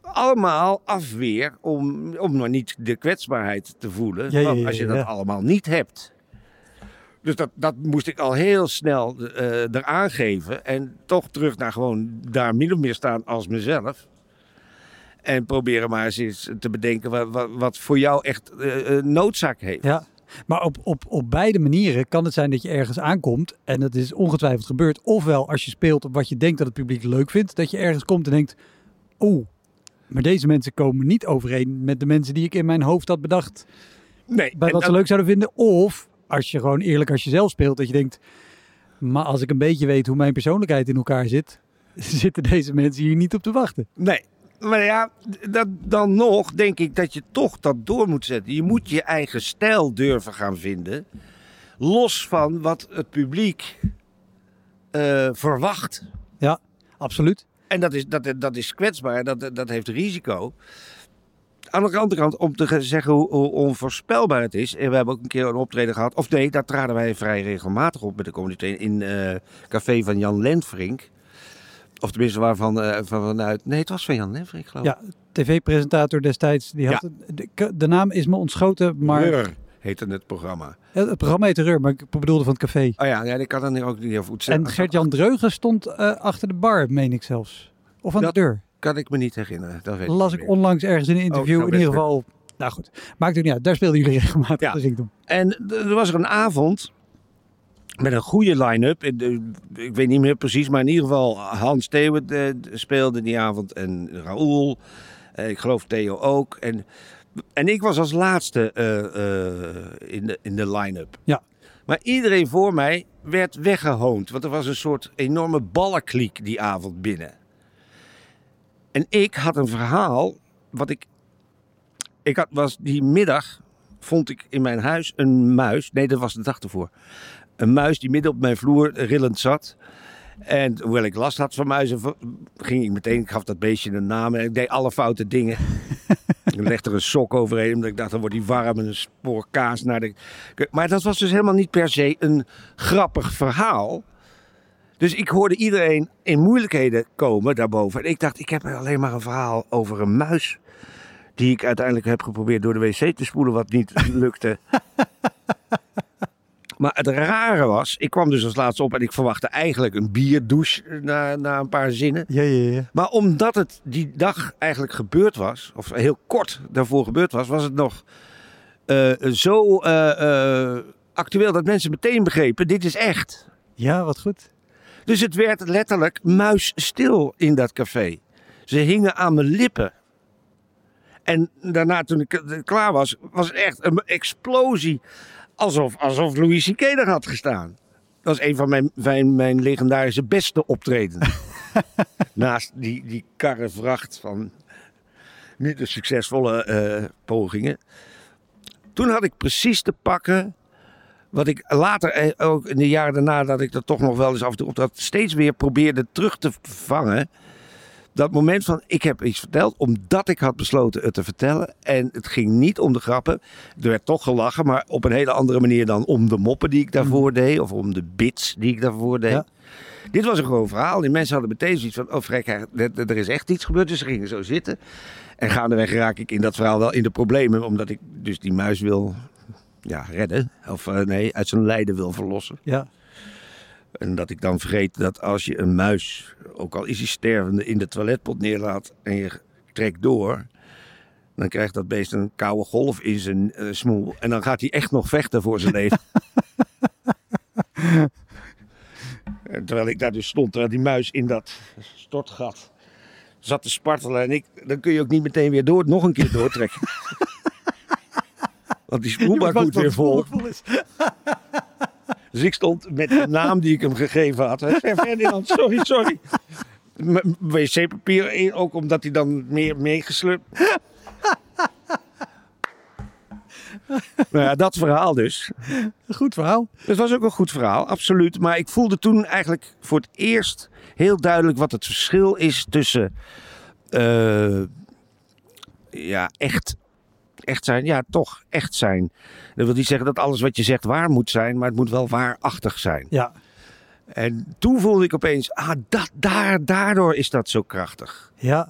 S2: Allemaal afweer om, om maar niet de kwetsbaarheid te voelen.
S1: Ja, ja,
S2: van
S1: ja,
S2: als je dat allemaal niet hebt. Dus dat, dat moest ik al heel snel eh eraan geven. En toch terug naar gewoon daar min of meer staan als mezelf. En proberen maar eens te bedenken wat, wat, wat voor jou echt eh, noodzaak heeft.
S1: Ja, maar op, op, op beide manieren kan het zijn dat je ergens aankomt. En dat is ongetwijfeld gebeurd. Ofwel als je speelt op wat je denkt dat het publiek leuk vindt. Dat je ergens komt en denkt, oeh, maar deze mensen komen niet overeen met de mensen die ik in mijn hoofd had bedacht.
S2: Nee,
S1: Bij wat ze
S2: dat-
S1: leuk zouden vinden. Of als je gewoon eerlijk als je zelf speelt. Dat je denkt, maar als ik een beetje weet hoe mijn persoonlijkheid in elkaar zit. (laughs) Zitten deze mensen hier niet op te wachten.
S2: Nee, maar ja, dat, dan nog denk ik dat je toch dat door moet zetten. Je moet je eigen stijl durven gaan vinden. Los van wat het publiek eh, verwacht.
S1: Absoluut.
S2: En dat is, dat, dat is kwetsbaar, dat, dat heeft risico. Aan de andere kant, om te ge- zeggen hoe, hoe onvoorspelbaar het is. En we hebben ook een keer een optreden gehad. Of nee, daar traden wij vrij regelmatig op met de train. In eh café van Jan Lenfrink. Of tenminste waarvan eh, van, vanuit... Nee, het was van Jan Lenfrink geloof ik.
S1: Ja, tv-presentator destijds. Die had, de, de naam is me ontschoten, maar
S2: Reur heette het programma.
S1: Ja, Het programma heette Reur, maar ik bedoelde van het café.
S2: Oh ja, ja ik kan dan ook niet over goed
S1: En
S2: zeggen.
S1: Gert-Jan Dreugen stond eh, achter de bar, meen ik zelfs. Of aan
S2: Dat
S1: de deur.
S2: Kan ik me niet herinneren. Dat weet
S1: Las ik onlangs ergens in een interview.
S2: zou
S1: in ieder geval. Nou goed, maakt het niet uit. Daar speelden jullie regelmatig.
S2: Ja. En er was er een avond met een goede line-up. Ik weet niet meer precies, maar in ieder geval Hans Theeuwen eh, speelde die avond. En Raoul. Eh, ik geloof Theo ook. En, en ik was als laatste eh, eh, in de, in de line-up.
S1: Ja.
S2: Maar iedereen voor mij werd weggehoond. Want er was een soort enorme ballenkliek die avond binnen. En ik had een verhaal wat ik... Ik had, was die middag vond ik in mijn huis een muis. Nee, dat was de dag ervoor. Een muis die midden op mijn vloer rillend zat. En hoewel ik last had van muizen, ging ik meteen, ik gaf dat beestje een naam en ik deed alle foute dingen. (laughs) ik legde er een sok overheen, omdat ik dacht, dan wordt die warm en een spoor kaas naar de... Maar dat was dus helemaal niet per se een grappig verhaal. Dus ik hoorde iedereen in moeilijkheden komen daarboven. En ik dacht, ik heb alleen maar een verhaal over een muis. Die ik uiteindelijk heb geprobeerd door de wc te spoelen, wat niet (laughs) lukte. Maar het rare was, ik kwam dus als laatste op en ik verwachtte eigenlijk een bierdouche na, na een paar zinnen.
S1: Ja, ja, ja.
S2: Maar omdat het die dag eigenlijk gebeurd was, of heel kort daarvoor gebeurd was, was het nog eh, zo eh, eh, actueel dat mensen meteen begrepen, dit is echt.
S1: Ja, wat goed.
S2: Dus het werd letterlijk muisstil in dat café. Ze hingen aan mijn lippen. En daarna, toen ik eh, klaar was, was het echt een explosie. Alsof, alsof Louis C.K. er had gestaan. Dat is een van mijn, mijn, mijn legendarische beste optreden. (laughs) Naast die, die karrevracht van niet de succesvolle eh, pogingen. Toen had ik precies te pakken wat ik later, eh, ook in de jaren daarna, dat ik dat toch nog wel eens af en toe op dat steeds weer probeerde terug te vangen. Dat moment van ik heb iets verteld omdat ik had besloten het te vertellen. En het ging niet om de grappen. Er werd toch gelachen, maar op een hele andere manier dan om de moppen die ik daarvoor deed. Of om de bits die ik daarvoor deed.
S1: Ja.
S2: Dit was een gewoon verhaal. Die mensen hadden meteen zoiets van: oh, vrek, er is echt iets gebeurd. Dus ze gingen zo zitten. En gaandeweg raak ik in dat verhaal wel in de problemen. Omdat ik dus die muis wil ja, redden. Of eh, nee, uit zijn lijden wil verlossen.
S1: Ja.
S2: En dat ik dan vergeet dat als je een muis, ook al is hij stervende, in de toiletpot neerlaat en je trekt door. Dan krijgt dat beest een koude golf in zijn eh, smoel. En dan gaat hij echt nog vechten voor zijn leven. (laughs) En terwijl ik daar dus stond, terwijl die muis in dat stortgat zat te spartelen. En ik, dan kun je ook niet meteen weer door, nog een keer doortrekken. (laughs) Want die spoelbak moet weer vol.
S1: is. (laughs)
S2: Dus ik stond met de naam die ik hem gegeven had. Hij zei, Ferdinand, sorry, sorry. Wc-papier, in, ook omdat hij dan meer meegesleurd. (laughs) nou ja, dat verhaal dus.
S1: Goed verhaal.
S2: Het was ook een goed verhaal, absoluut. Maar ik voelde toen eigenlijk voor het eerst heel duidelijk wat het verschil is tussen eh, ja, echt, echt zijn. Ja, toch echt zijn. Dat wil niet zeggen dat alles wat je zegt waar moet zijn, maar het moet wel waarachtig zijn.
S1: Ja.
S2: En toen voelde ik opeens, ah, dat, daar, daardoor is dat zo krachtig.
S1: Ja.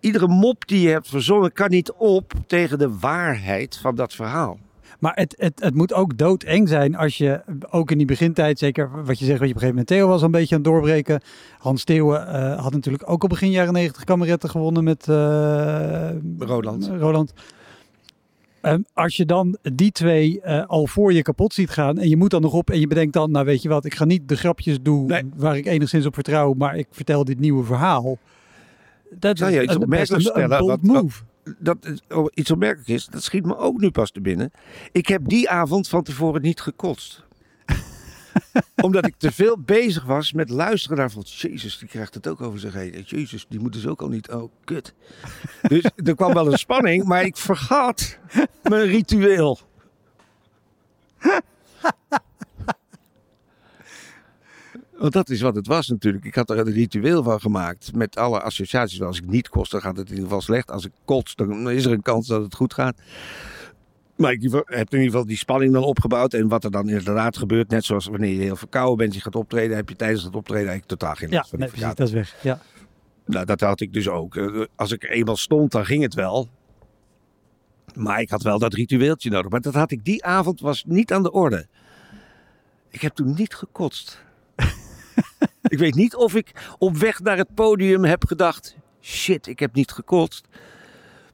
S2: Iedere mop die je hebt verzonnen kan niet op tegen de waarheid van dat verhaal.
S1: Maar het, het, het moet ook doodeng zijn als je, ook in die begintijd, zeker wat je zegt, wat je op een gegeven moment Theo was al een beetje aan het doorbreken. Hans Steeuwen eh, had natuurlijk ook op begin jaren 90 kameretten gewonnen met eh,
S2: Roland.
S1: Roland. Ehm, als je dan die twee eh, al voor je kapot ziet gaan en je moet dan nog op en je bedenkt dan, nou weet je wat, ik ga niet de grapjes doen
S2: Nee.
S1: waar ik enigszins op vertrouw, maar ik vertel dit nieuwe verhaal. Dat
S2: Zou je iets
S1: een- best
S2: opmerkelijks stellen, wat- wat-
S1: move.
S2: dat is- oh, iets opmerkelijk is, dat schiet me ook nu pas te binnen. Ik heb die avond van tevoren niet gekotst. (laughs) Omdat ik te veel bezig was met luisteren naar van... Jezus, die krijgt het ook over zich heen. Jezus, die moet dus ook al niet... Oh, kut. Dus er kwam wel een spanning, maar ik vergat mijn ritueel. (laughs) Want dat is wat het was natuurlijk. Ik had er een ritueel van gemaakt met alle associaties. Als ik niet kost, dan gaat het in ieder geval slecht. Als ik kots, dan is er een kans dat het goed gaat. Maar ik heb in ieder geval die spanning dan opgebouwd. En wat er dan inderdaad gebeurt, net zoals wanneer je heel verkouden bent, je gaat optreden, heb je tijdens het optreden eigenlijk totaal geen
S1: Ja,
S2: last van
S1: nee, precies, dat is weg. Ja.
S2: Nou, dat had ik dus ook. Eh, Als ik eenmaal stond, dan ging het wel. Maar ik had wel dat ritueeltje nodig. Maar dat had ik die avond was niet aan de orde. Ik heb toen niet gekotst. (laughs) ik weet niet of ik op weg naar het podium heb gedacht... Shit, ik heb niet gekotst.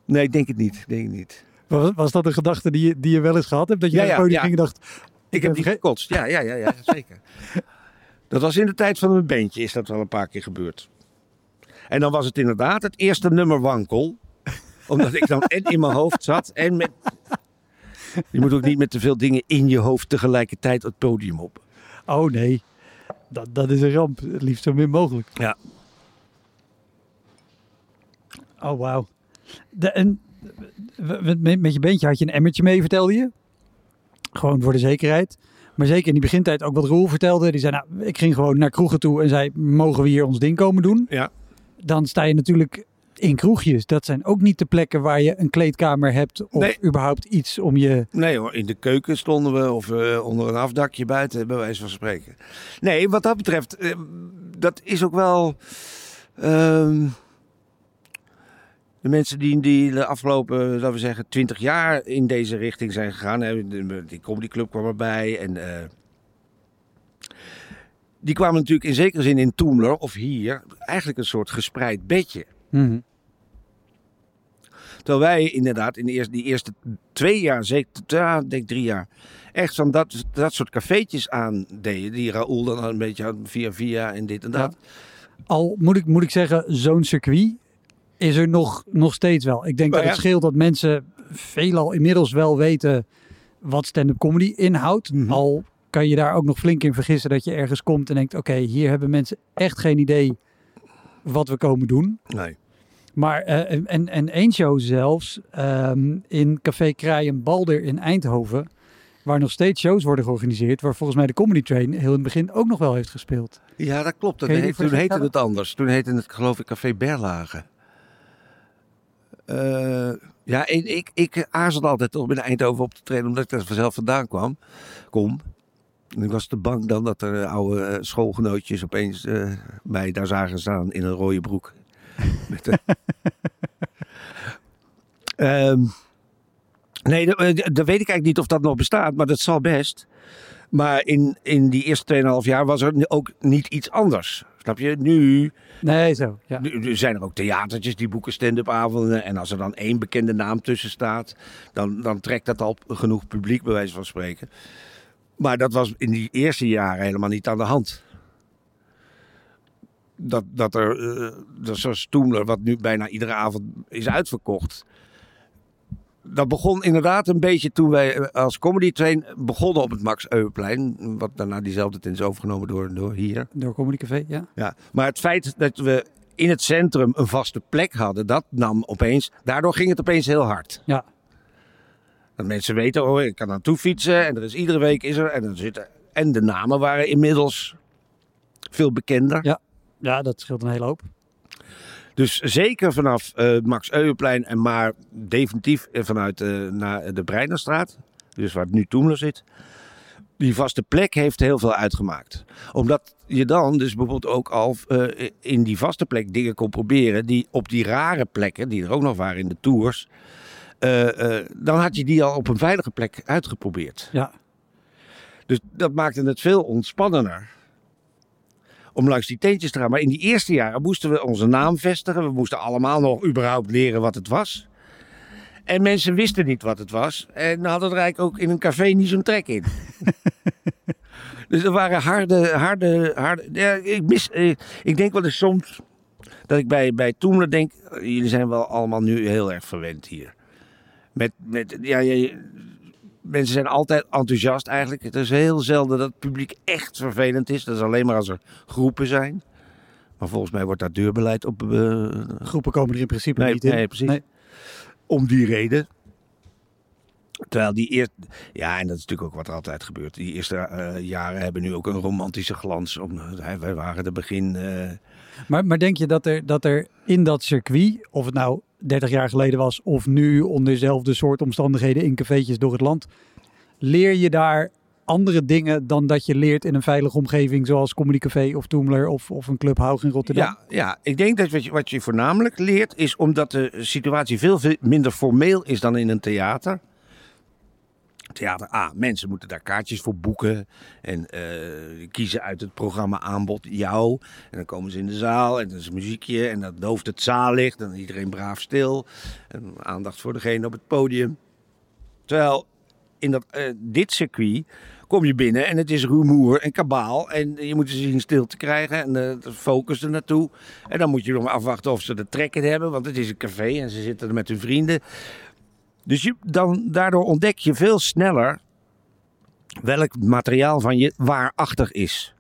S2: Nee, ik denk het niet. Ik Denk het niet.
S1: Was, was dat een gedachte die je, die je wel eens gehad hebt? Dat je
S2: Ja,
S1: naar het
S2: ja,
S1: ging en dacht...
S2: Ik heb
S1: verge-
S2: gekotst. Ja, ja, ja, ja (laughs) zeker. Dat was in de tijd van mijn bandje, is dat wel een paar keer gebeurd. En dan was het inderdaad het eerste nummer wankel. Omdat ik dan en in mijn hoofd zat en met... Je moet ook niet met te veel dingen in je hoofd tegelijkertijd het podium op.
S1: Oh nee, dat, dat is een ramp. Het liefst zo min mogelijk.
S2: Ja.
S1: Oh wauw. En met, met je beentje had je een emmertje mee, vertelde je? Gewoon voor de zekerheid. Maar zeker in die begintijd ook wat Roel vertelde. Die zei, nou, ik ging gewoon naar kroegen toe en zei, mogen we hier ons ding komen doen?
S2: Ja.
S1: Dan sta je natuurlijk in kroegjes. Dat zijn ook niet de plekken waar je een kleedkamer hebt of
S2: Nee.
S1: überhaupt iets om je...
S2: Nee hoor, in de keuken stonden we of eh, onder een afdakje buiten, bij wijze van spreken. Nee, wat dat betreft, eh, dat is ook wel... ehm, de mensen die, die de afgelopen, laten we zeggen, twintig jaar in deze richting zijn gegaan. Hè, die comedyclub kwam erbij en... eh, die kwamen natuurlijk in zekere zin in Toemler of hier eigenlijk een soort gespreid bedje. Terwijl wij inderdaad in de eerste, die eerste twee jaar, zeker ja, denk drie jaar, echt van dat, dat soort cafeetjes aandeden. Die Raoul dan een beetje had via via en dit en dat.
S1: Al moet ik, moet ik zeggen, zo'n circuit is er nog, nog steeds wel. Ik denk
S2: Nou
S1: dat
S2: ja.
S1: het scheelt dat mensen veelal inmiddels wel weten wat stand-up comedy inhoudt.
S2: Mhm.
S1: Al kan je daar ook nog flink in vergissen dat je ergens komt en denkt... oké, hier hebben mensen echt geen idee wat we komen doen.
S2: Nee.
S1: Maar eh, en- en, één show zelfs ehm, in Café Kraaien Balder in Eindhoven... waar nog steeds shows worden georganiseerd... waar volgens mij de Comedy Train heel in het begin ook nog wel heeft gespeeld.
S2: Ja, dat klopt. Dat heet- toen heette het anders. Toen heette het geloof ik Café Berlage. Eh, ja, ik, ik, ik aarzelde altijd om in Eindhoven op te treden, omdat ik er vanzelf vandaan kwam. Kom. En ik was te bang dan dat er oude eh, schoolgenootjes opeens eh, mij daar zagen staan in een rode broek. (laughs) Met, eh, Ehm, nee, eh, dat weet ik eigenlijk niet of dat nog bestaat, maar dat zal best. Maar in, in die eerste 2,5 jaar was er ook niet iets anders. Snap je? Nu,
S1: Nee, zo. Ja.
S2: nu nu zijn er ook theatertjes die boeken stand-up avonden. En als er dan één bekende naam tussen staat, dan, dan trekt dat al genoeg publiek, bij wijze van spreken. Maar dat was in die eerste jaren helemaal niet aan de hand. Dat, dat er, eh, dat zoals Toemler, wat nu bijna iedere avond is uitverkocht. Dat begon inderdaad een beetje toen wij eh, als comedy train begonnen op het Max Euweplein. Wat daarna diezelfde tent is overgenomen door, door hier.
S1: Door Comedy Café, ja.
S2: Ja, maar het feit dat we in het centrum een vaste plek hadden, dat nam opeens, daardoor ging het opeens heel hard.
S1: Ja.
S2: Dat mensen weten, oh, ik kan naartoe fietsen en er is iedere week is er en er zitten en de namen waren inmiddels veel bekender.
S1: Ja. Ja, dat scheelt een hele hoop.
S2: Dus zeker vanaf eh, Max Euweplein en maar definitief eh, vanuit eh, naar de Breinerstraat, dus waar het nu Toemler zit. Die vaste plek heeft heel veel uitgemaakt. Omdat je dan dus bijvoorbeeld ook al in die vaste plek dingen kon proberen die op die rare plekken, die er ook nog waren in de tours, dan had je die al op een veilige plek uitgeprobeerd.
S1: Ja.
S2: Dus dat maakte het veel ontspannender. Om langs die teentjes te gaan. Maar in die eerste jaren moesten we onze naam vestigen. We moesten allemaal nog überhaupt leren wat het was. En mensen wisten niet wat het was. En hadden er eigenlijk ook in een café niet zo'n trek in. (laughs) dus er waren harde, harde, harde... Ja, ik, mis, eh, ik denk wel eens soms dat ik bij, bij Toemler denk... eh, Jullie zijn wel allemaal nu heel erg verwend hier. Met, met, ja, mensen zijn altijd enthousiast eigenlijk. Het is heel zelden dat het publiek echt vervelend is. Dat is alleen maar als er groepen zijn. Maar volgens mij wordt daar deurbeleid op... eh,
S1: Groepen komen er in principe
S2: Nee,
S1: niet in.
S2: nee, precies.
S1: Nee.
S2: om die reden. Terwijl die eerste... Ja, en dat is natuurlijk ook wat er altijd gebeurt. Die eerste eh, jaren hebben nu ook een romantische glans. Om, eh, wij waren de begin...
S1: Maar, maar denk je dat er, dat er in dat circuit, of het nou 30 jaar geleden was of nu onder dezelfde soort omstandigheden in cafeetjes door het land, leer je daar andere dingen dan dat je leert in een veilige omgeving zoals Comedy Café of Toemler of, of een Club in Rotterdam?
S2: Ja, ja, ik denk dat wat je, wat je voornamelijk leert is omdat de situatie veel, veel minder formeel is dan in een theater. Theater A, mensen moeten daar kaartjes voor boeken en eh, kiezen uit het programma aanbod jou. En dan komen ze in de zaal en er is muziekje en dan dooft het zaallicht en iedereen braaf stil. En aandacht voor degene op het podium. Terwijl in dat, eh, dit circuit kom je binnen en het is rumoer en kabaal. En je moet ze zien stil te krijgen en de de focus er naartoe. En dan moet je nog afwachten of ze de trekken hebben, want het is een café en ze zitten er met hun vrienden. Dus je, dan, daardoor ontdek je veel sneller welk materiaal van je waarachtig is.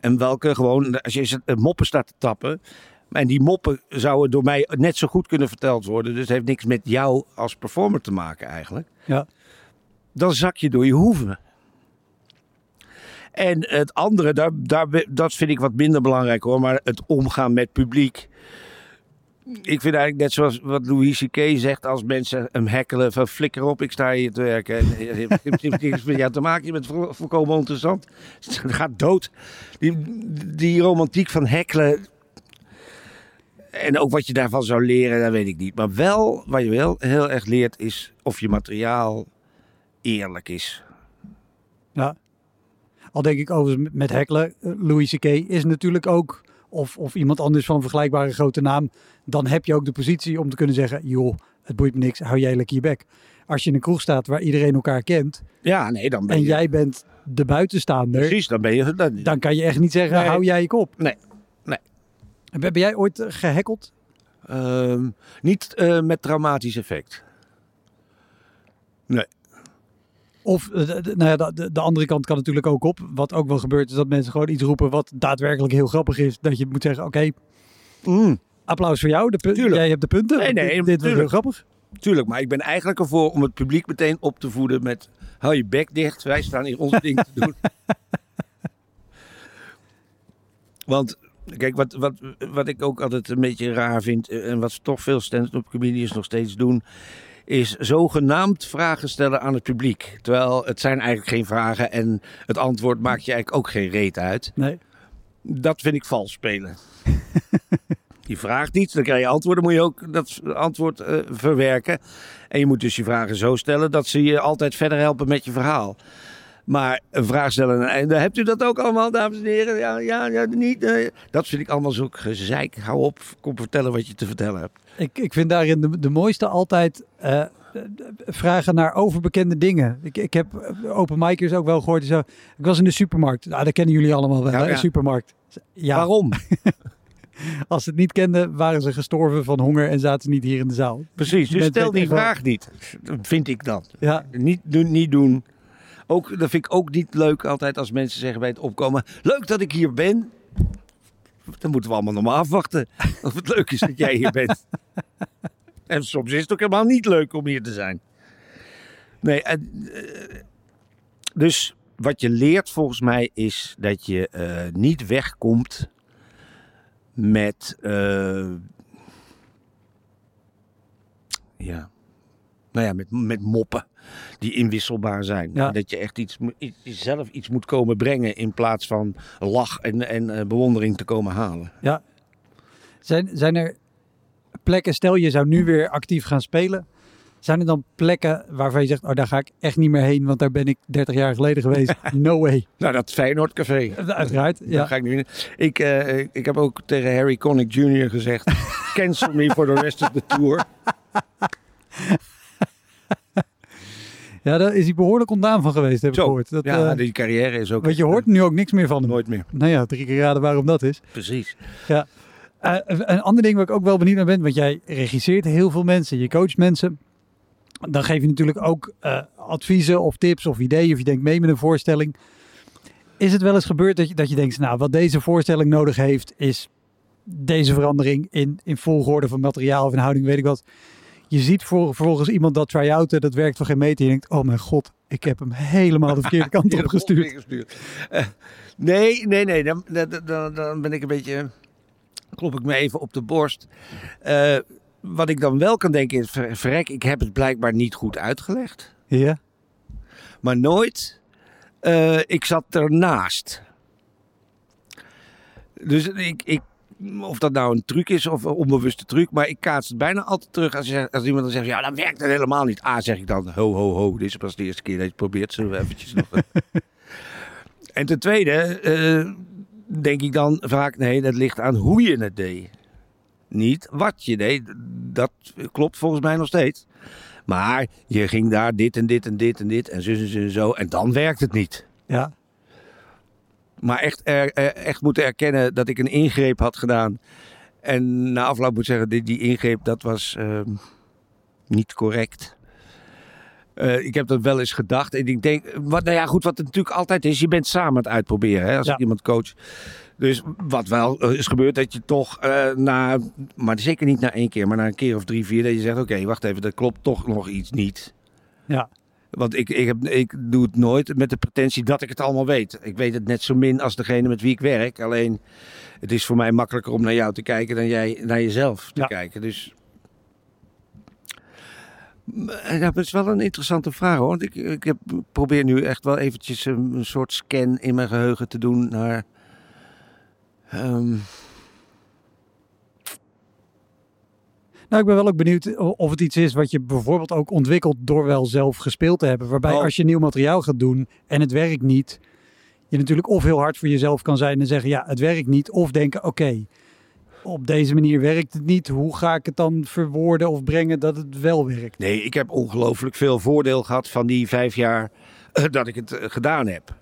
S2: En welke gewoon, als je moppen staat te tappen. En die moppen zouden door mij net zo goed kunnen verteld worden. Dus het heeft niks met jou als performer te maken eigenlijk.
S1: Ja.
S2: Dan zak je door je hoeven. En het andere, daar, daar, dat vind ik wat minder belangrijk hoor. Maar het omgaan met publiek. Ik vind eigenlijk net zoals wat Louis C.K. zegt. Als mensen hem hekkelen van flikker op, ik sta hier te werken. En Het heeft- niks met jou te maken. Je bent vo- volkomen. Het (laughs) gaat dood. Die, die romantiek van hekkelen. En ook wat je daarvan zou leren, dat weet ik niet. Maar wel, wat je wel heel erg leert, is of je materiaal eerlijk is.
S1: Ja. Al denk ik overigens met hekkelen, eh, Louis C.K. is natuurlijk ook, of, of iemand anders van vergelijkbare grote naam, dan heb je ook de positie om te kunnen zeggen, joh, het boeit me niks, hou jij lekker je bek. Als je in een kroeg staat waar iedereen elkaar kent
S2: Ja, nee, dan ben
S1: en
S2: je...
S1: jij bent de buitenstaander,
S2: Precies, dan ben je... Dan,
S1: dan kan je echt niet zeggen,
S2: Nee.
S1: hou jij je kop.
S2: Nee, nee.
S1: Ben ben jij ooit eh, gehackeld?
S2: Ehm, niet eh, met traumatisch effect. Nee.
S1: Of eh, nou ja, de, de andere kant kan natuurlijk ook op. Wat ook wel gebeurt is dat mensen gewoon iets roepen wat daadwerkelijk heel grappig is. Dat je moet zeggen, oké,
S2: Mm,
S1: applaus voor jou. De
S2: Tuurlijk.
S1: jij hebt de punten.
S2: Nee, nee,
S1: dit, dit was heel grappig.
S2: tuurlijk, maar ik ben eigenlijk ervoor om het publiek meteen op te voeden met... Hou je bek dicht, wij staan hier ons ding te doen. (laughs) Want, kijk, wat, wat, wat ik ook altijd een beetje raar vind... eh, en wat toch veel stand-up comedians nog steeds doen... is zogenaamd vragen stellen aan het publiek. Terwijl het zijn eigenlijk geen vragen... en het antwoord maakt je eigenlijk ook geen reet uit.
S1: Nee.
S2: Dat vind ik vals spelen. (laughs) je vraagt iets, dan krijg je antwoord. Dan moet je ook dat antwoord eh, verwerken. En je moet dus je vragen zo stellen dat ze je altijd verder helpen met je verhaal. Maar een vraag stellen en dan hebt u dat ook allemaal, dames en heren? Ja, ja, ja niet. eh. dat vind ik allemaal zo gezeik. Hou op, kom vertellen wat je te vertellen hebt.
S1: Ik, ik vind daarin de, de mooiste altijd eh, vragen naar overbekende dingen. Ik, ik heb open micers ook wel gehoord. die Zo, ik was in de supermarkt. Nou, dat kennen jullie allemaal wel,
S2: Ja,
S1: hè?
S2: ja.
S1: Supermarkt. Ja,
S2: Waarom? (laughs) (laughs)
S1: als ze het niet kenden, waren ze gestorven van honger en zaten ze niet hier in de zaal.
S2: Precies, dus stel die vraag niet. Vind ik dan.
S1: Ja,
S2: Niet doen, niet doen. Ook, dat vind ik ook niet leuk altijd als mensen zeggen bij het opkomen... Leuk dat ik hier ben. Dan moeten we allemaal nog maar afwachten of het leuk is dat jij hier bent. (laughs) En soms is het ook helemaal niet leuk om hier te zijn. Nee, en, eh, dus wat je leert volgens mij is dat je eh, niet wegkomt met... eh, ja, nou ja, met, met moppen die inwisselbaar zijn.
S1: Ja.
S2: Dat je echt iets- zelf iets moet komen brengen in plaats van lach en, en eh, bewondering te komen halen.
S1: ja. Zijn, zijn er plekken, stel je zou nu weer actief gaan spelen. Zijn er dan plekken waarvan je zegt, oh daar ga ik echt niet meer heen, want daar ben ik 30 jaar geleden geweest. (laughs) No way.
S2: Nou, dat Feyenoord Café.
S1: Uiteraard,
S2: Daar ga ik nu in. Ik, eh, ik heb ook tegen Harry Connick Jr. gezegd: (laughs) cancel me for the rest of the tour.
S1: Ja, daar is hij behoorlijk ontdaan van geweest, heb ik
S2: Zo,
S1: gehoord. Dat,
S2: ja,
S1: eh,
S2: die carrière is ook.
S1: want je hoort nu ook niks meer van hem.
S2: nooit meer.
S1: Nou ja, drie keer raden waarom dat is.
S2: Precies.
S1: Ja. Eh, een ander ding waar ik ook wel benieuwd naar ben, want jij regisseert heel veel mensen, je coacht mensen. Dan geef je natuurlijk ook eh, adviezen of tips of ideeën of je denkt mee met een voorstelling. Is het wel eens gebeurd dat je, dat je denkt, nou wat deze voorstelling nodig heeft is deze verandering in, in volgorde van materiaal of in houding, weet ik wat. Je ziet voor, vervolgens iemand dat try-outen, dat werkt voor geen meter. Je denkt, oh mijn god, ik heb hem helemaal de verkeerde kant (laughs) op gestuurd.
S2: Eh, nee, nee, nee. Dan, dan, dan, dan ben ik een beetje. Klop ik me even op de borst. Eh, wat ik dan wel kan denken is: ver- verrek, ik heb het blijkbaar niet goed uitgelegd.
S1: Ja,
S2: Maar nooit. eh, ik zat ernaast. Dus ik, ik, of dat nou een truc is of een onbewuste truc, maar ik kaats het bijna altijd terug als, je zegt- als iemand dan zegt, ja, dan werkt het helemaal niet. A, zeg ik dan, ho, ho, ho, dit is pas de eerste keer dat je het probeert, zullen we eventjes nog... (laughs) en ten tweede eh, denk ik dan vaak, nee, dat ligt aan hoe je het deed. Niet wat je deed, dat klopt volgens mij nog steeds. Maar je ging daar dit en dit en dit en dit en zo en zo en zo en dan werkt het niet.
S1: ja,
S2: Maar echt, er, echt moeten erkennen dat ik een ingreep had gedaan. En na afloop moet zeggen, die, die ingreep dat was ehm, niet correct. Eh, ik heb dat wel eens gedacht. En ik denk, wat, nou ja, goed, wat het natuurlijk altijd is, je bent samen aan het uitproberen hè, als
S1: Ja.
S2: ik iemand coach. Dus wat wel eh, is gebeurd, dat je toch eh, na, maar zeker niet na één keer, maar na een keer of drie, vier, dat je zegt, oké, wacht even, dat klopt toch nog iets niet.
S1: ja.
S2: Want ik, ik, heb, ik doe het nooit met de pretentie dat ik het allemaal weet. Ik weet het net zo min als degene met wie ik werk. Alleen, het is voor mij makkelijker om naar jou te kijken dan jij naar jezelf te
S1: Ja.
S2: kijken. Dus. Maar Dat is wel een interessante vraag hoor. Want ik, ik heb, probeer nu echt wel eventjes een, een soort scan in mijn geheugen te doen naar. Ehm,
S1: Nou, ik ben wel ook benieuwd of het iets is wat je bijvoorbeeld ook ontwikkelt door wel zelf gespeeld te hebben. Waarbij
S2: Oh.
S1: als je nieuw materiaal gaat doen en het werkt niet, je natuurlijk of heel hard voor jezelf kan zijn en zeggen ja, het werkt niet. Of denken oké, op deze manier werkt het niet. Hoe ga ik het dan verwoorden of brengen dat het wel werkt?
S2: Nee, ik heb ongelooflijk veel voordeel gehad van die vijf jaar eh, dat ik het eh, gedaan heb.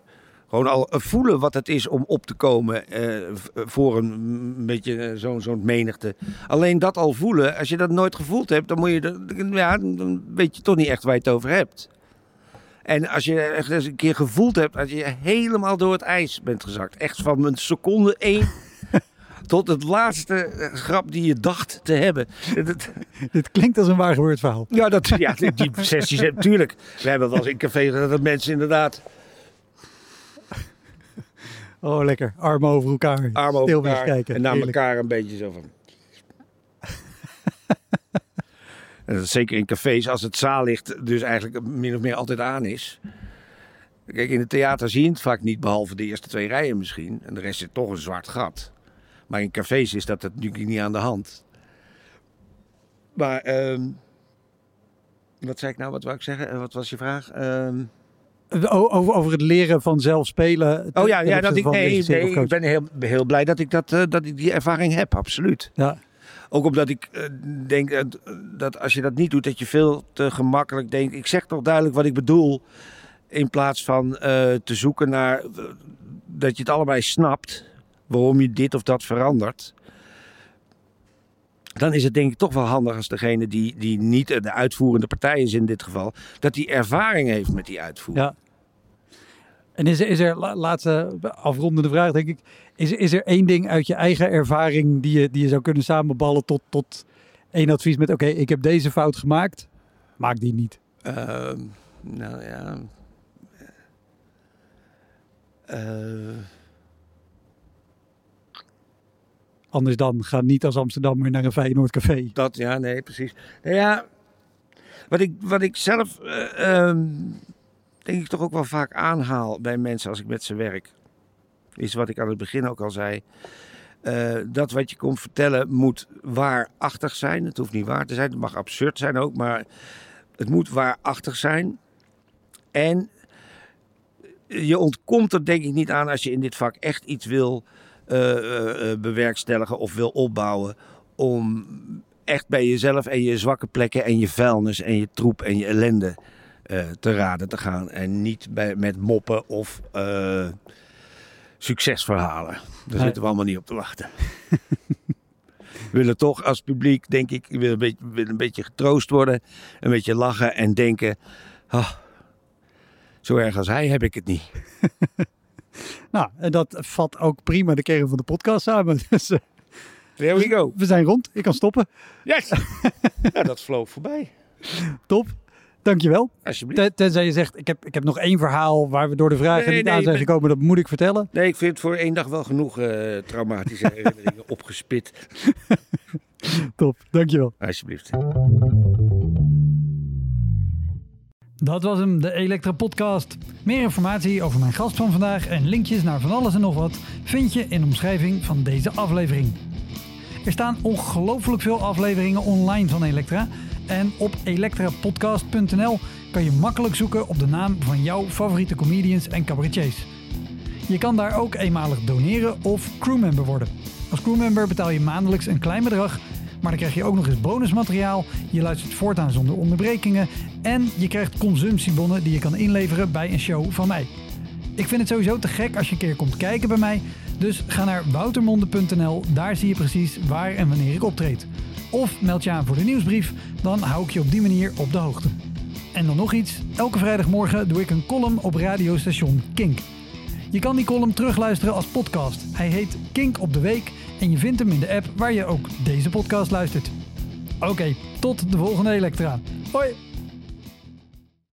S2: Gewoon al eh, voelen wat het is om op te komen eh, v- voor een beetje eh, zo'n zo'n menigte. Alleen dat al voelen, als je dat nooit gevoeld hebt, dan, moet je, ja, dan weet je toch niet echt waar je het over hebt. En als je echt eens een keer gevoeld hebt dat je helemaal door het ijs bent gezakt. Echt van een seconde één (laughs) tot het laatste eh, grap die je dacht te hebben. (laughs)
S1: Dit klinkt als een waar gebeurd verhaal.
S2: ja, dat, ja, die- (laughs) sessies, natuurlijk. We hebben wel eens in café dat mensen inderdaad
S1: Oh, lekker. Armen over elkaar.
S2: armen over elkaar
S1: wegkijken.
S2: en naar
S1: Heerlijk.
S2: elkaar een beetje zo van... (laughs) en dat is zeker in cafés, als het zaallicht dus eigenlijk min of meer altijd aan is. Kijk, in het theater zie je het vaak niet, behalve de eerste twee rijen misschien. En de rest zit toch een zwart gat. Maar in cafés is dat natuurlijk niet aan de hand. Maar, ehm, wat zei ik nou? Wat wou ik zeggen? Eh, Wat was je vraag? Ehm,
S1: O- Over, over het leren van zelf spelen.
S2: Oh ja, ja dat ik, nee, ik ben heel, heel blij dat ik, dat, eh, dat ik die ervaring heb, absoluut.
S1: Ja,
S2: Ook omdat ik eh, denk dat als je dat niet doet, dat je veel te gemakkelijk denkt. Ik zeg toch duidelijk wat ik bedoel. In plaats van eh, te zoeken naar dat je het allebei snapt. Waarom je dit of dat verandert. Dan is het denk ik toch wel handig als degene die, die niet de uitvoerende partij is in dit geval. Dat die ervaring heeft met die uitvoering.
S1: ja. En is er, is er la- laatste afrondende vraag, denk ik. Is, is er één ding uit je eigen ervaring die je, die je zou kunnen samenballen tot, tot één advies met: oké, ik heb deze fout gemaakt, maak die niet.
S2: Ehm, nou ja. Eh,
S1: Anders dan ga niet als Amsterdammer naar een Feyenoord café.
S2: dat, ja, nee, precies. Nou ja, wat ik, wat ik zelf, eh, ehm, denk ik toch ook wel vaak aanhaal bij mensen als ik met ze werk, is wat ik aan het begin ook al zei. Eh, dat wat je komt vertellen moet waarachtig zijn. Het hoeft niet waar te zijn, het mag absurd zijn ook, maar het moet waarachtig zijn. En je ontkomt er denk ik niet aan als je in dit vak echt iets wil bewerkstelligen of wil opbouwen. Om echt bij jezelf en je zwakke plekken en je vuilnis en je troep en je ellende eh, te raden te gaan. En niet bij, met moppen of eh, succesverhalen. Daar
S1: Nee.
S2: zitten we allemaal niet op te wachten. (laughs) we willen toch als publiek, denk ik, wil een, beetje, wil een beetje getroost worden. Een beetje lachen en denken... "Ah, zo erg als hij heb ik het niet. (laughs)
S1: Nou, en dat vat ook prima de kern van de podcast samen. (laughs) Dus eh,
S2: There we go.
S1: we zijn rond. Ik kan stoppen.
S2: Yes! (laughs) nou, dat vloog voorbij.
S1: Top. Dankjewel.
S2: Alsjeblieft.
S1: Ten- Tenzij je zegt, ik heb, ik heb nog één verhaal waar we door de vragen
S2: Nee,
S1: niet
S2: nee,
S1: aan zijn gekomen. Dat moet ik vertellen.
S2: Nee, ik vind voor één dag wel genoeg eh, traumatische herinneringen (laughs) opgespit.
S1: Top. Dankjewel.
S2: Alsjeblieft.
S1: Dat was hem, de Elektra Podcast. Meer informatie over mijn gast van vandaag en linkjes naar van alles en nog wat vind je in de omschrijving van deze aflevering. Er staan ongelooflijk veel afleveringen online van Elektra. En op elektrapodcast.nl kan je makkelijk zoeken op de naam van jouw favoriete comedians en cabaretiers. Je kan daar ook eenmalig doneren of crewmember worden. Als crewmember betaal je maandelijks een klein bedrag, maar dan krijg je ook nog eens bonusmateriaal. Je luistert voortaan zonder onderbrekingen en je krijgt consumptiebonnen die je kan inleveren bij een show van mij. Ik vind het sowieso te gek als je een keer komt kijken bij mij. Dus ga naar woutermonde.nl, daar zie je precies waar en wanneer ik optreed. Of meld je aan voor de nieuwsbrief, dan hou ik je op die manier op de hoogte. En dan nog iets, elke vrijdagmorgen doe ik een column op radiostation Kink. Je kan die column terugluisteren als podcast. Hij heet Kink op de Week en je vindt hem in de app waar je ook deze podcast luistert. Oké, tot de volgende Elektra. Hoi!